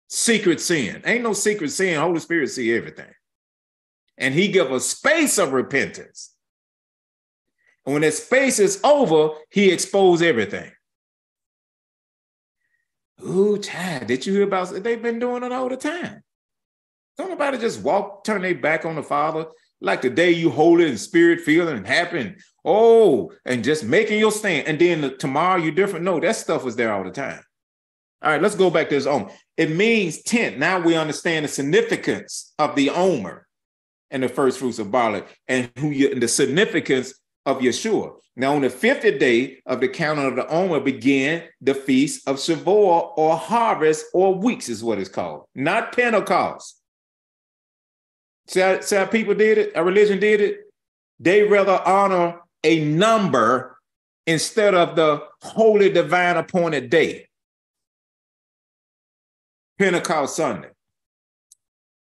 Secret sin. Ain't no secret sin. Holy Spirit see everything. And he give a space of repentance. And when that space is over, he expose everything. Ooh, child, did you hear about they've been doing it all the time? Don't nobody just walk, turn their back on the Father like the day you it in spirit, feeling and and oh, and just making your stand. And then the, tomorrow you're different. No, that stuff was there all the time. All right, let's go back to this Omer. It means tent. Now we understand the significance of the Omer and the first fruits of barley and who you, and the significance of Yeshua. Now, on the 50th day of the counting of the Omer began the feast of Shavuot or harvest or weeks, is what it's called, not Pentecost. See how, see how people did it? Our religion did it? They rather honor a number instead of the holy divine appointed day, Pentecost Sunday.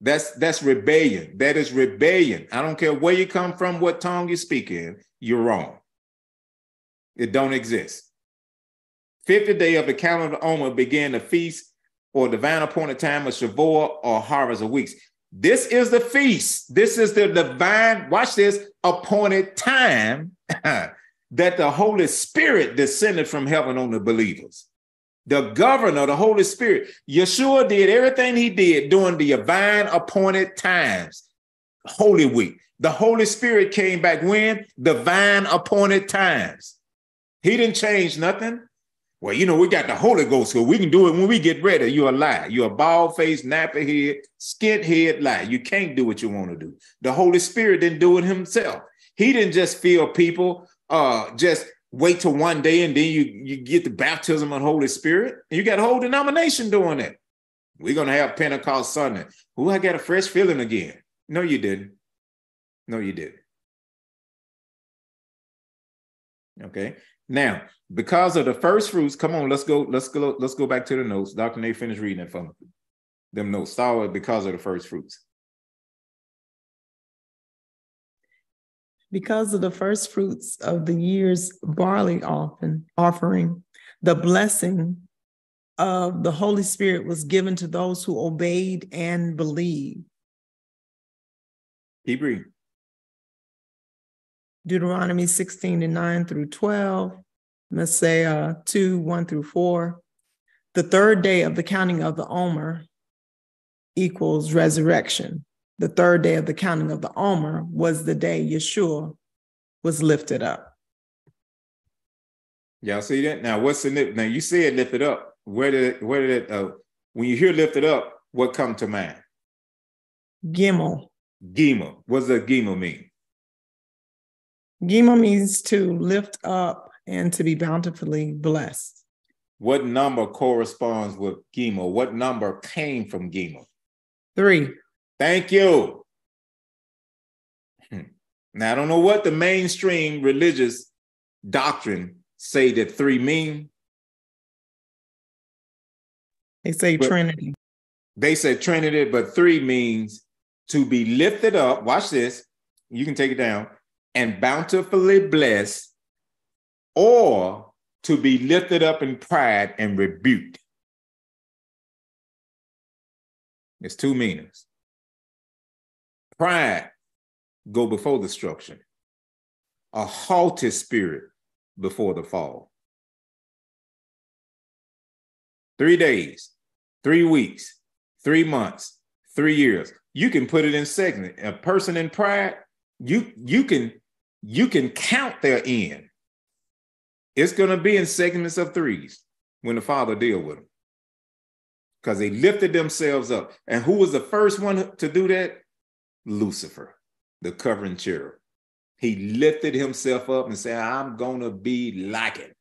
That's that's rebellion. That is rebellion. I don't care where you come from, what tongue you speak in, you're wrong. It don't exist. 50th day of the calendar Omer began the feast or divine appointed time of Shavuot or harvest of weeks. This is the feast. This is the divine, watch this, appointed time that the Holy Spirit descended from heaven on the believers. The governor, the Holy Spirit, Yeshua did everything he did during the divine appointed times, Holy Week. The Holy Spirit came back when? Divine appointed times. He didn't change nothing. Well, you know, we got the Holy Ghost, so we can do it when we get ready. You're a lie. You're a bald faced, nappy head, skint head lie. You can't do what you want to do. The Holy Spirit didn't do it himself. He didn't just fill people, uh, just wait till one day and then you, you get the baptism of Holy Spirit. You got a whole denomination doing that. We're gonna have Pentecost Sunday. Who I got a fresh feeling again. No, you didn't. No, you didn't. Okay. Now, because of the first fruits, come on, let's go, let's go, let's go back to the notes. Dr. Nate finished reading it me. Them notes. With because of the first fruits. Because of the first fruits of the year's barley offering, the blessing of the Holy Spirit was given to those who obeyed and believed. Keep reading. Deuteronomy 16 and 9 through 12, Messiah 2, 1 through 4. The third day of the counting of the Omer equals resurrection. The third day of the counting of the Omer was the day Yeshua was lifted up. Y'all see that? Now, what's the now? You said lifted up. Where did where did it? Uh, when you hear lifted up, what come to mind? Gimel. Gimel. What does Gimel mean? Gimel means to lift up and to be bountifully blessed. What number corresponds with Gimel? What number came from Gimel? Three. Thank you. Hmm. Now I don't know what the mainstream religious doctrine say that three mean. They say Trinity. They say Trinity, but three means to be lifted up. Watch this. You can take it down and bountifully blessed, or to be lifted up in pride and rebuked. It's two meanings. Pride go before destruction. A haughty spirit before the fall. Three days, three weeks, three months, three years. You can put it in segment. A person in pride, you you can you can count their end. It's gonna be in segments of threes when the Father deal with them. Because they lifted themselves up. And who was the first one to do that? Lucifer, the covering cherub. He lifted himself up and said, I'm gonna be like it.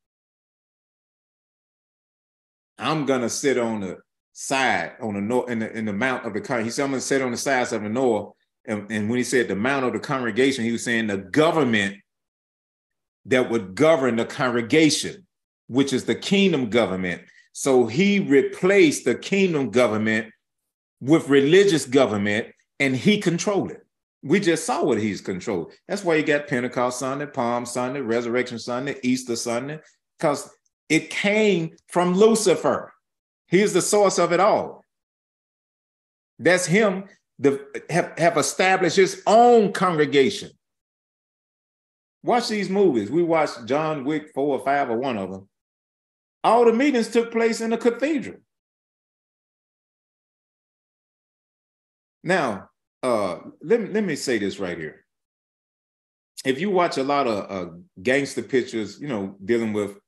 I'm gonna sit on the side on the north in the in the mount of the con. He said, I'm gonna sit on the sides of the north. And, and when he said the mount of the congregation, he was saying the government that would govern the congregation, which is the kingdom government. So he replaced the kingdom government with religious government and he controlled it. We just saw what he's controlled. That's why you got Pentecost Sunday, Palm Sunday, Resurrection Sunday, Easter Sunday, because it came from Lucifer. He's the source of it all. That's him the, have, have established his own congregation. Watch these movies. We watched John Wick, four or five or one of them. All the meetings took place in a cathedral. Now, uh, let, me, let me say this right here. If you watch a lot of uh, gangster pictures, you know, dealing with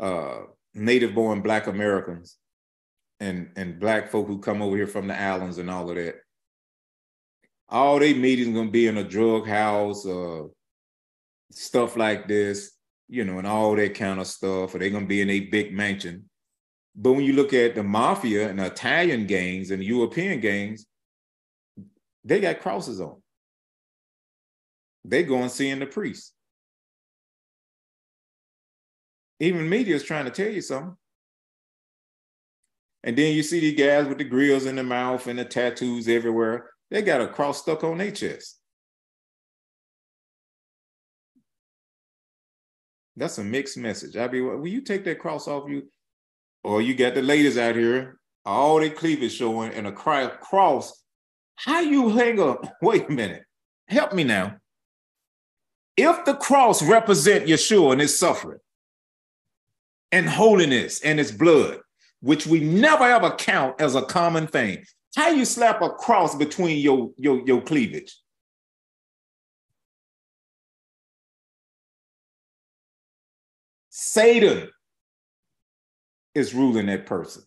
uh, native born Black Americans and, and Black folk who come over here from the islands and all of that, all they meetings gonna be in a drug house, uh, stuff like this, you know, and all that kind of stuff, or they're gonna be in a big mansion. But when you look at the mafia and Italian gangs and European gangs, they got crosses on. They go and seeing the priest. Even media is trying to tell you something. And then you see these guys with the grills in the mouth and the tattoos everywhere. They got a cross stuck on their chest. That's a mixed message. I mean, will you take that cross off you? Or you got the ladies out here, all their cleavage showing and a cross. How you hang up? Wait a minute. Help me now. If the cross represent Yeshua and his suffering and holiness and his blood, which we never ever count as a common thing, how you slap a cross between your, your, your cleavage? Satan is ruling that person.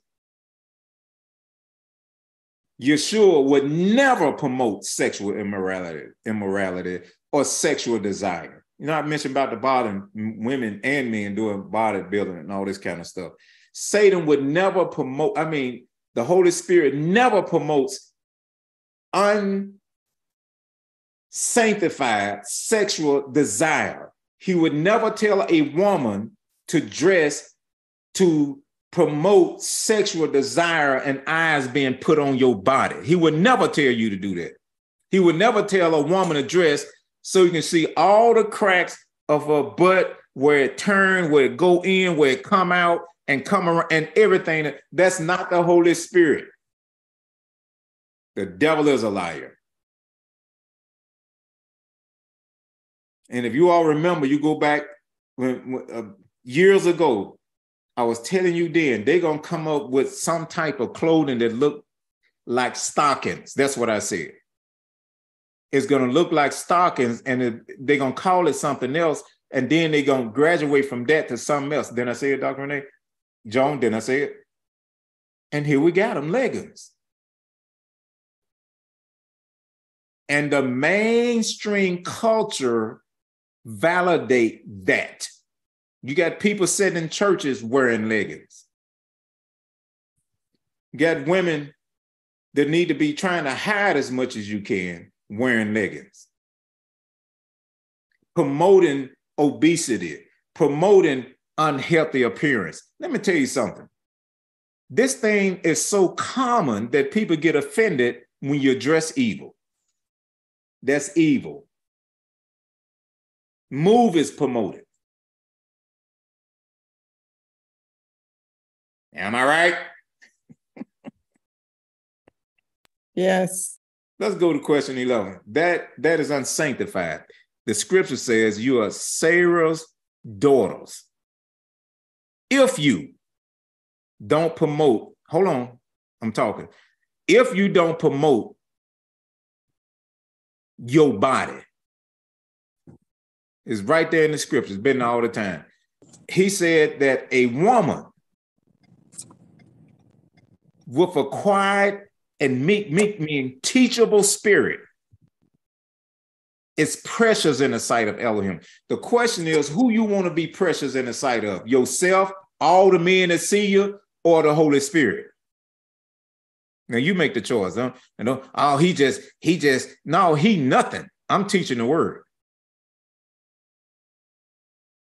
Yeshua would never promote sexual immorality, immorality or sexual desire. You know, I mentioned about the bottom women and men doing bodybuilding and all this kind of stuff. Satan would never promote, I mean, the Holy Spirit never promotes unsanctified sexual desire. He would never tell a woman to dress to promote sexual desire and eyes being put on your body. He would never tell you to do that. He would never tell a woman to dress so you can see all the cracks of her butt, where it turn, where it go in, where it come out, and come around, and everything. That's not the Holy Spirit. The devil is a liar. And if you all remember, you go back when, when uh, years ago, I was telling you then, they're gonna come up with some type of clothing that look like stockings. That's what I said. It's gonna look like stockings, and it, they're gonna call it something else, and then they're gonna graduate from that to something else. Then I say it, Dr. Renee? Joan, didn't I say it? And here we got them, leggings. And the mainstream culture validate that. You got people sitting in churches wearing leggings. You got women that need to be trying to hide as much as you can wearing leggings. Promoting obesity, promoting unhealthy appearance. Let me tell you something. This thing is so common that people get offended when you dress evil. That's evil. Move is promoted. Am I right? yes. Let's go to question 11. That that is unsanctified. The scripture says you are Sarah's daughters. If you don't promote, hold on, I'm talking. If you don't promote your body, it's right there in the scriptures, been all the time. He said that a woman with a quiet and meek, meek mean teachable spirit is precious in the sight of Elohim. The question is who you want to be precious in the sight of yourself, all the men that see you, or the Holy Spirit. Now you make the choice. Huh? You know, oh, he just, he just, no, he nothing. I'm teaching the word.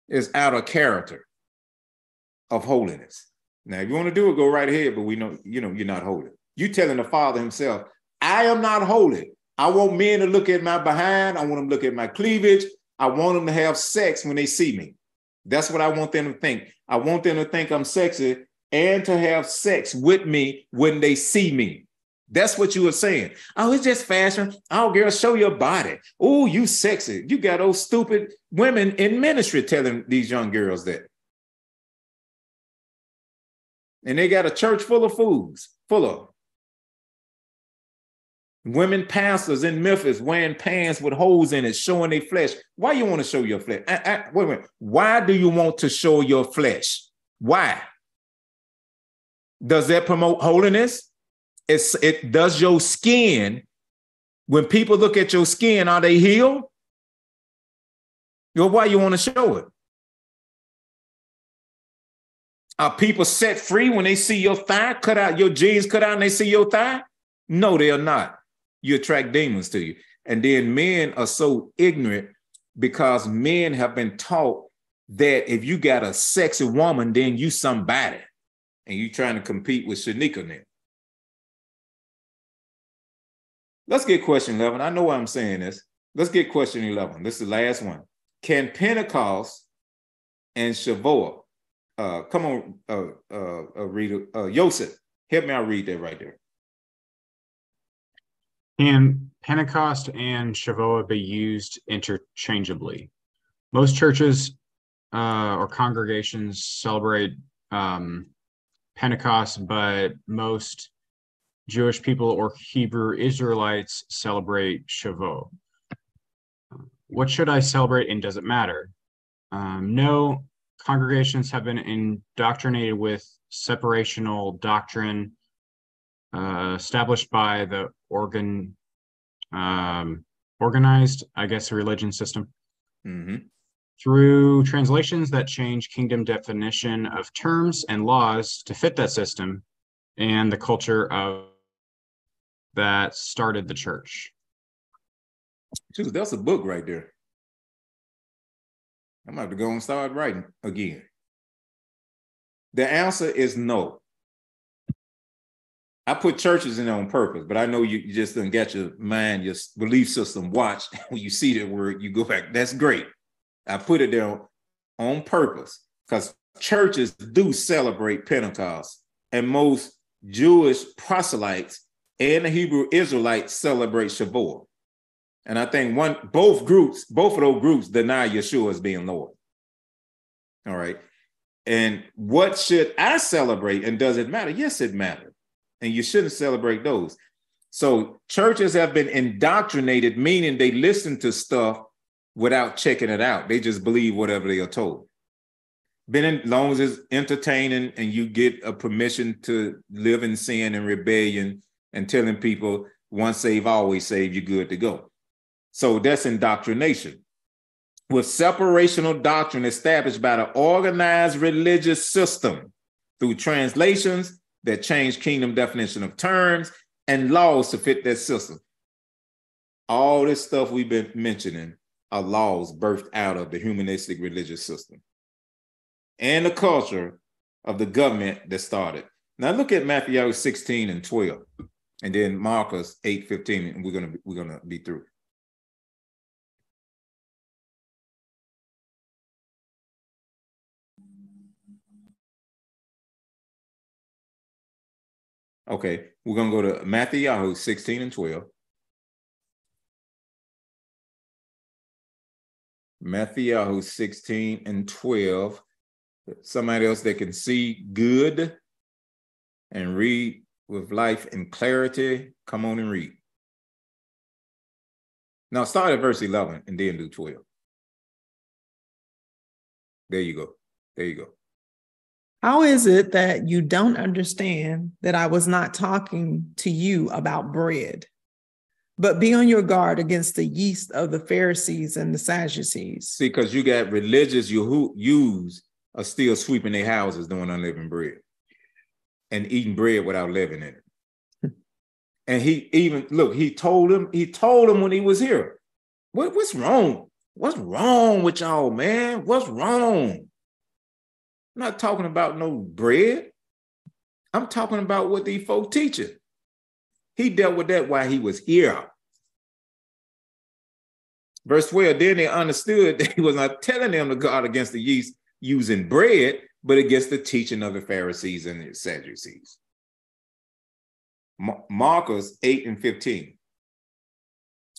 It's out of character of holiness. Now, if you want to do it, go right ahead, but we know, you know, you're not holy. You telling the Father himself, I am not holy. I want men to look at my behind. I want them to look at my cleavage. I want them to have sex when they see me. That's what I want them to think. I want them to think I'm sexy and to have sex with me when they see me. That's what you were saying. Oh, it's just fashion. Oh, girl, show your body. Oh, you sexy. You got those stupid women in ministry telling these young girls that. And they got a church full of fools, full of women pastors in Memphis wearing pants with holes in it, showing their flesh. Why you want to show your flesh? I, I, wait a minute. Why do you want to show your flesh? Why? Does that promote holiness? It's, it does your skin. When people look at your skin, are they healed? Well, why you want to show it? Are people set free when they see your thigh cut out, your jeans cut out, and they see your thigh? No, they are not. You attract demons to you. And then men are so ignorant because men have been taught that if you got a sexy woman, then you somebody, and you trying to compete with Shanika now. Let's get question 11. I know why I'm saying this. Let's get question 11. This is the last one. Can Pentecost and Shavuot, uh, come on, uh, uh, uh, read, uh, Joseph, help me out read that right there. Can Pentecost and Shavuot be used interchangeably? Most churches uh, or congregations celebrate um, Pentecost, but most Jewish people or Hebrew Israelites celebrate Shavuot. What should I celebrate and does it matter? Um, no, congregations have been indoctrinated with separational doctrine uh, established by the organ um, organized, I guess, religion system. Mm-hmm. Through translations that change kingdom definition of terms and laws to fit that system and the culture of that started the church. Dude, that's a book right there. I'm about to go and start writing again. The answer is no. I put churches in on purpose, but I know you, just don't get your mind, your belief system watched. When you see that word, you go back. That's great. I put it there on purpose because churches do celebrate Pentecost, and most Jewish proselytes and the Hebrew Israelites celebrate Shavuot. And I think one, both groups, both of those groups deny Yeshua as being Lord. All right. And what should I celebrate? And does it matter? Yes, it matters. And you shouldn't celebrate those. So churches have been indoctrinated, meaning they listen to stuff without checking it out. They just believe whatever they are told. Been in long as it's entertaining and you get a permission to live in sin and rebellion and telling people once saved, always saved, you're good to go. So that's indoctrination. With separational doctrine established by the organized religious system through translations that change kingdom definition of terms and laws to fit that system. All this stuff we've been mentioning are laws birthed out of the humanistic religious system and the culture of the government that started. Now look at Matthew 16 and 12 and then Marcus 8, 15, and we're gonna we're gonna be through. Okay, we're gonna go to Matthew 16 and 12. Matthew 16 and 12. Somebody else that can see good and read with life and clarity. Come on and read. Now start at verse 11 and then do 12. There you go. There you go. How is it that you don't understand that I was not talking to you about bread? But be on your guard against the yeast of the Pharisees and the Sadducees. See, because you got religious you who use are still sweeping their houses doing unleavened bread and eating bread without leaven in it. Hmm. and he even look, he told him, he told him when he was here, what, what's wrong? What's wrong with y'all, man? What's wrong? I'm not talking about no bread. I'm talking about what these folks teaching. He dealt with that while he was here. Verse 12, then they understood that he was not telling them to guard against the yeast using bread, but against the teaching of the Pharisees and the Sadducees. Marcus 8 and 15.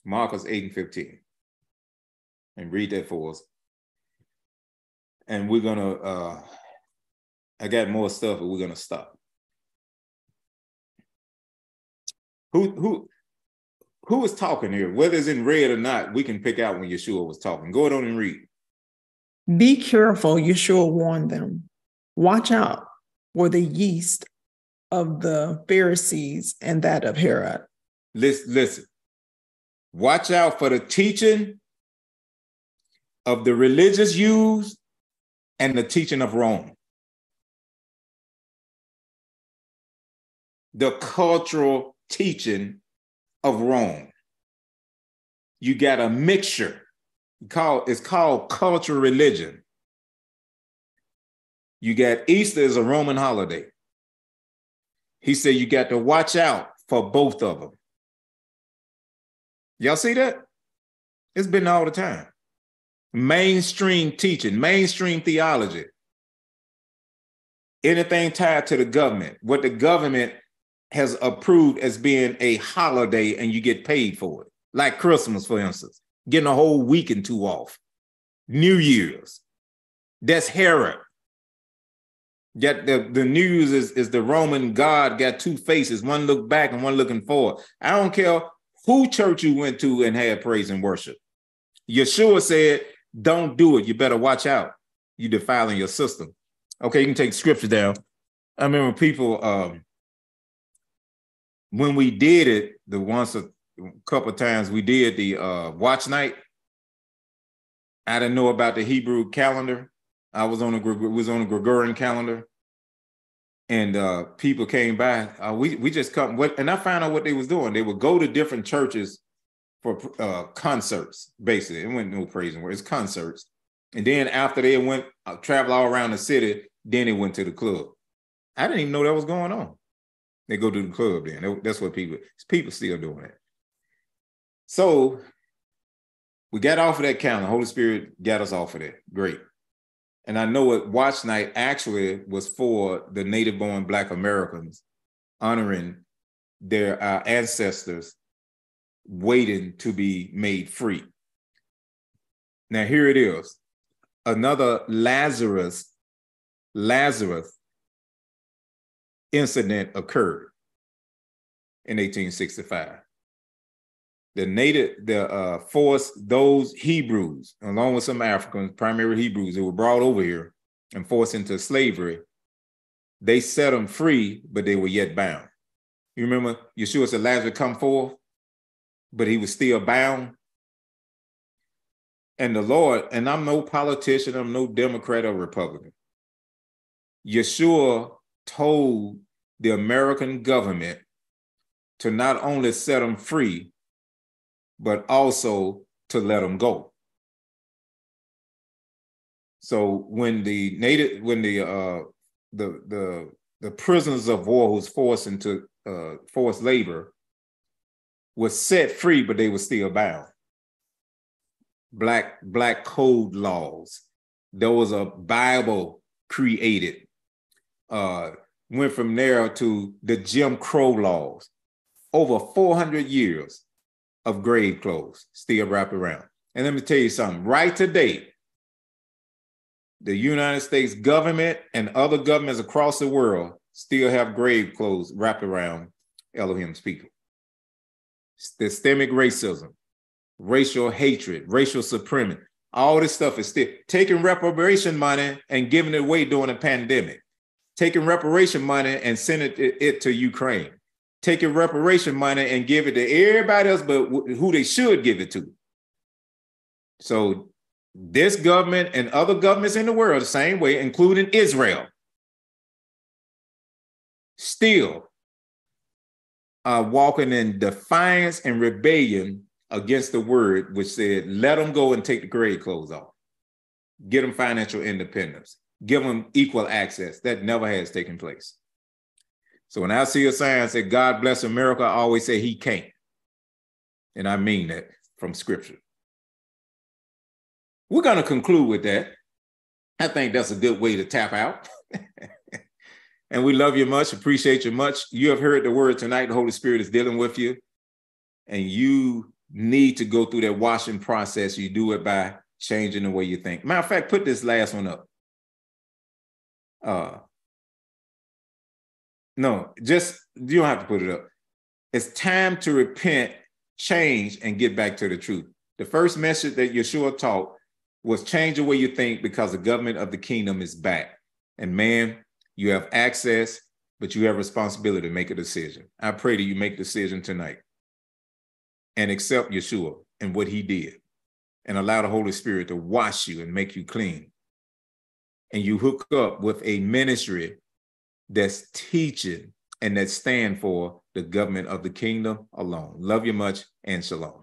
Marcus 8 and 15. And read that for us. And we're gonna uh I got more stuff, but we're gonna stop. Who who who is talking here? Whether it's in red or not, we can pick out when Yeshua was talking. Go on and read. Be careful, Yeshua warned them. Watch out for the yeast of the Pharisees and that of Herod. Listen, listen. Watch out for the teaching of the religious Jews and the teaching of Rome. The cultural teaching of Rome. You got a mixture. It's called cultural religion. You got Easter is a Roman holiday. He said you got to watch out for both of them. Y'all see that? It's been all the time. Mainstream teaching, mainstream theology. Anything tied to the government, what the government has approved as being a holiday and you get paid for it. Like Christmas, for instance, getting a whole week and two off. New Year's. That's Herod. Yet the, the news is, is the Roman God got two faces, one look back and one looking forward. I don't care who church you went to and had praise and worship. Yeshua said, don't do it. You better watch out. You defiling your system. Okay, you can take scripture down. I remember people um, when we did it, the once a couple times we did the uh, watch night. I didn't know about the Hebrew calendar. I was on a was on a Gregorian calendar, and uh, people came by. Uh, we we just come what, and I found out what they was doing. They would go to different churches for uh, concerts. Basically, it wasn't no praising word. It's concerts, and then after they went uh, travel all around the city, then they went to the club. I didn't even know that was going on. They go to the club. Then that's what people people still doing it. So we got off of that calendar. Holy Spirit got us off of that. Great. And I know what watch night actually was for the native born Black Americans honoring their uh, ancestors waiting to be made free. Now, here it is another Lazarus, Lazarus incident occurred in 1865 the native, the uh, forced those Hebrews, along with some Africans, primary Hebrews, who were brought over here and forced into slavery. They set them free, but they were yet bound. You remember Yeshua said Lazarus come forth, but he was still bound. And the Lord, and I'm no politician, I'm no Democrat or Republican. Yeshua told the American government to not only set them free, but also to let them go. So when the native, when the uh, the the the prisoners of war who was forced into uh, forced labor was set free, but they were still bound. Black black code laws. There was a Bible created. Uh, went from there to the Jim Crow laws. Over 400 years, of grave clothes still wrapped around. And let me tell you something right today, the United States government and other governments across the world still have grave clothes wrapped around Elohim's people. Systemic racism, racial hatred, racial supremacy, all this stuff is still taking reparation money and giving it away during a pandemic, taking reparation money and sending it, it to Ukraine taking reparation money and give it to everybody else but who they should give it to. So this government and other governments in the world the same way, including Israel, still are walking in defiance and rebellion against the word which said, let them go and take the grave clothes off. Get them financial independence. Give them equal access. That never has taken place. So when I see a sign say God bless America, I always say he can't. And I mean that from scripture. We're going to conclude with that. I think that's a good way to tap out. and we love you much, appreciate you much. You have heard the word tonight. The Holy Spirit is dealing with you. And you need to go through that washing process. You do it by changing the way you think. Matter of fact, put this last one up. Uh, no, just you don't have to put it up. It's time to repent, change, and get back to the truth. The first message that Yeshua taught was change the way you think because the government of the kingdom is back. And man, you have access, but you have responsibility to make a decision. I pray that you make a decision tonight and accept Yeshua and what he did and allow the Holy Spirit to wash you and make you clean. And you hook up with a ministry that's teaching and that stand for the government of the kingdom alone. Love you much and shalom.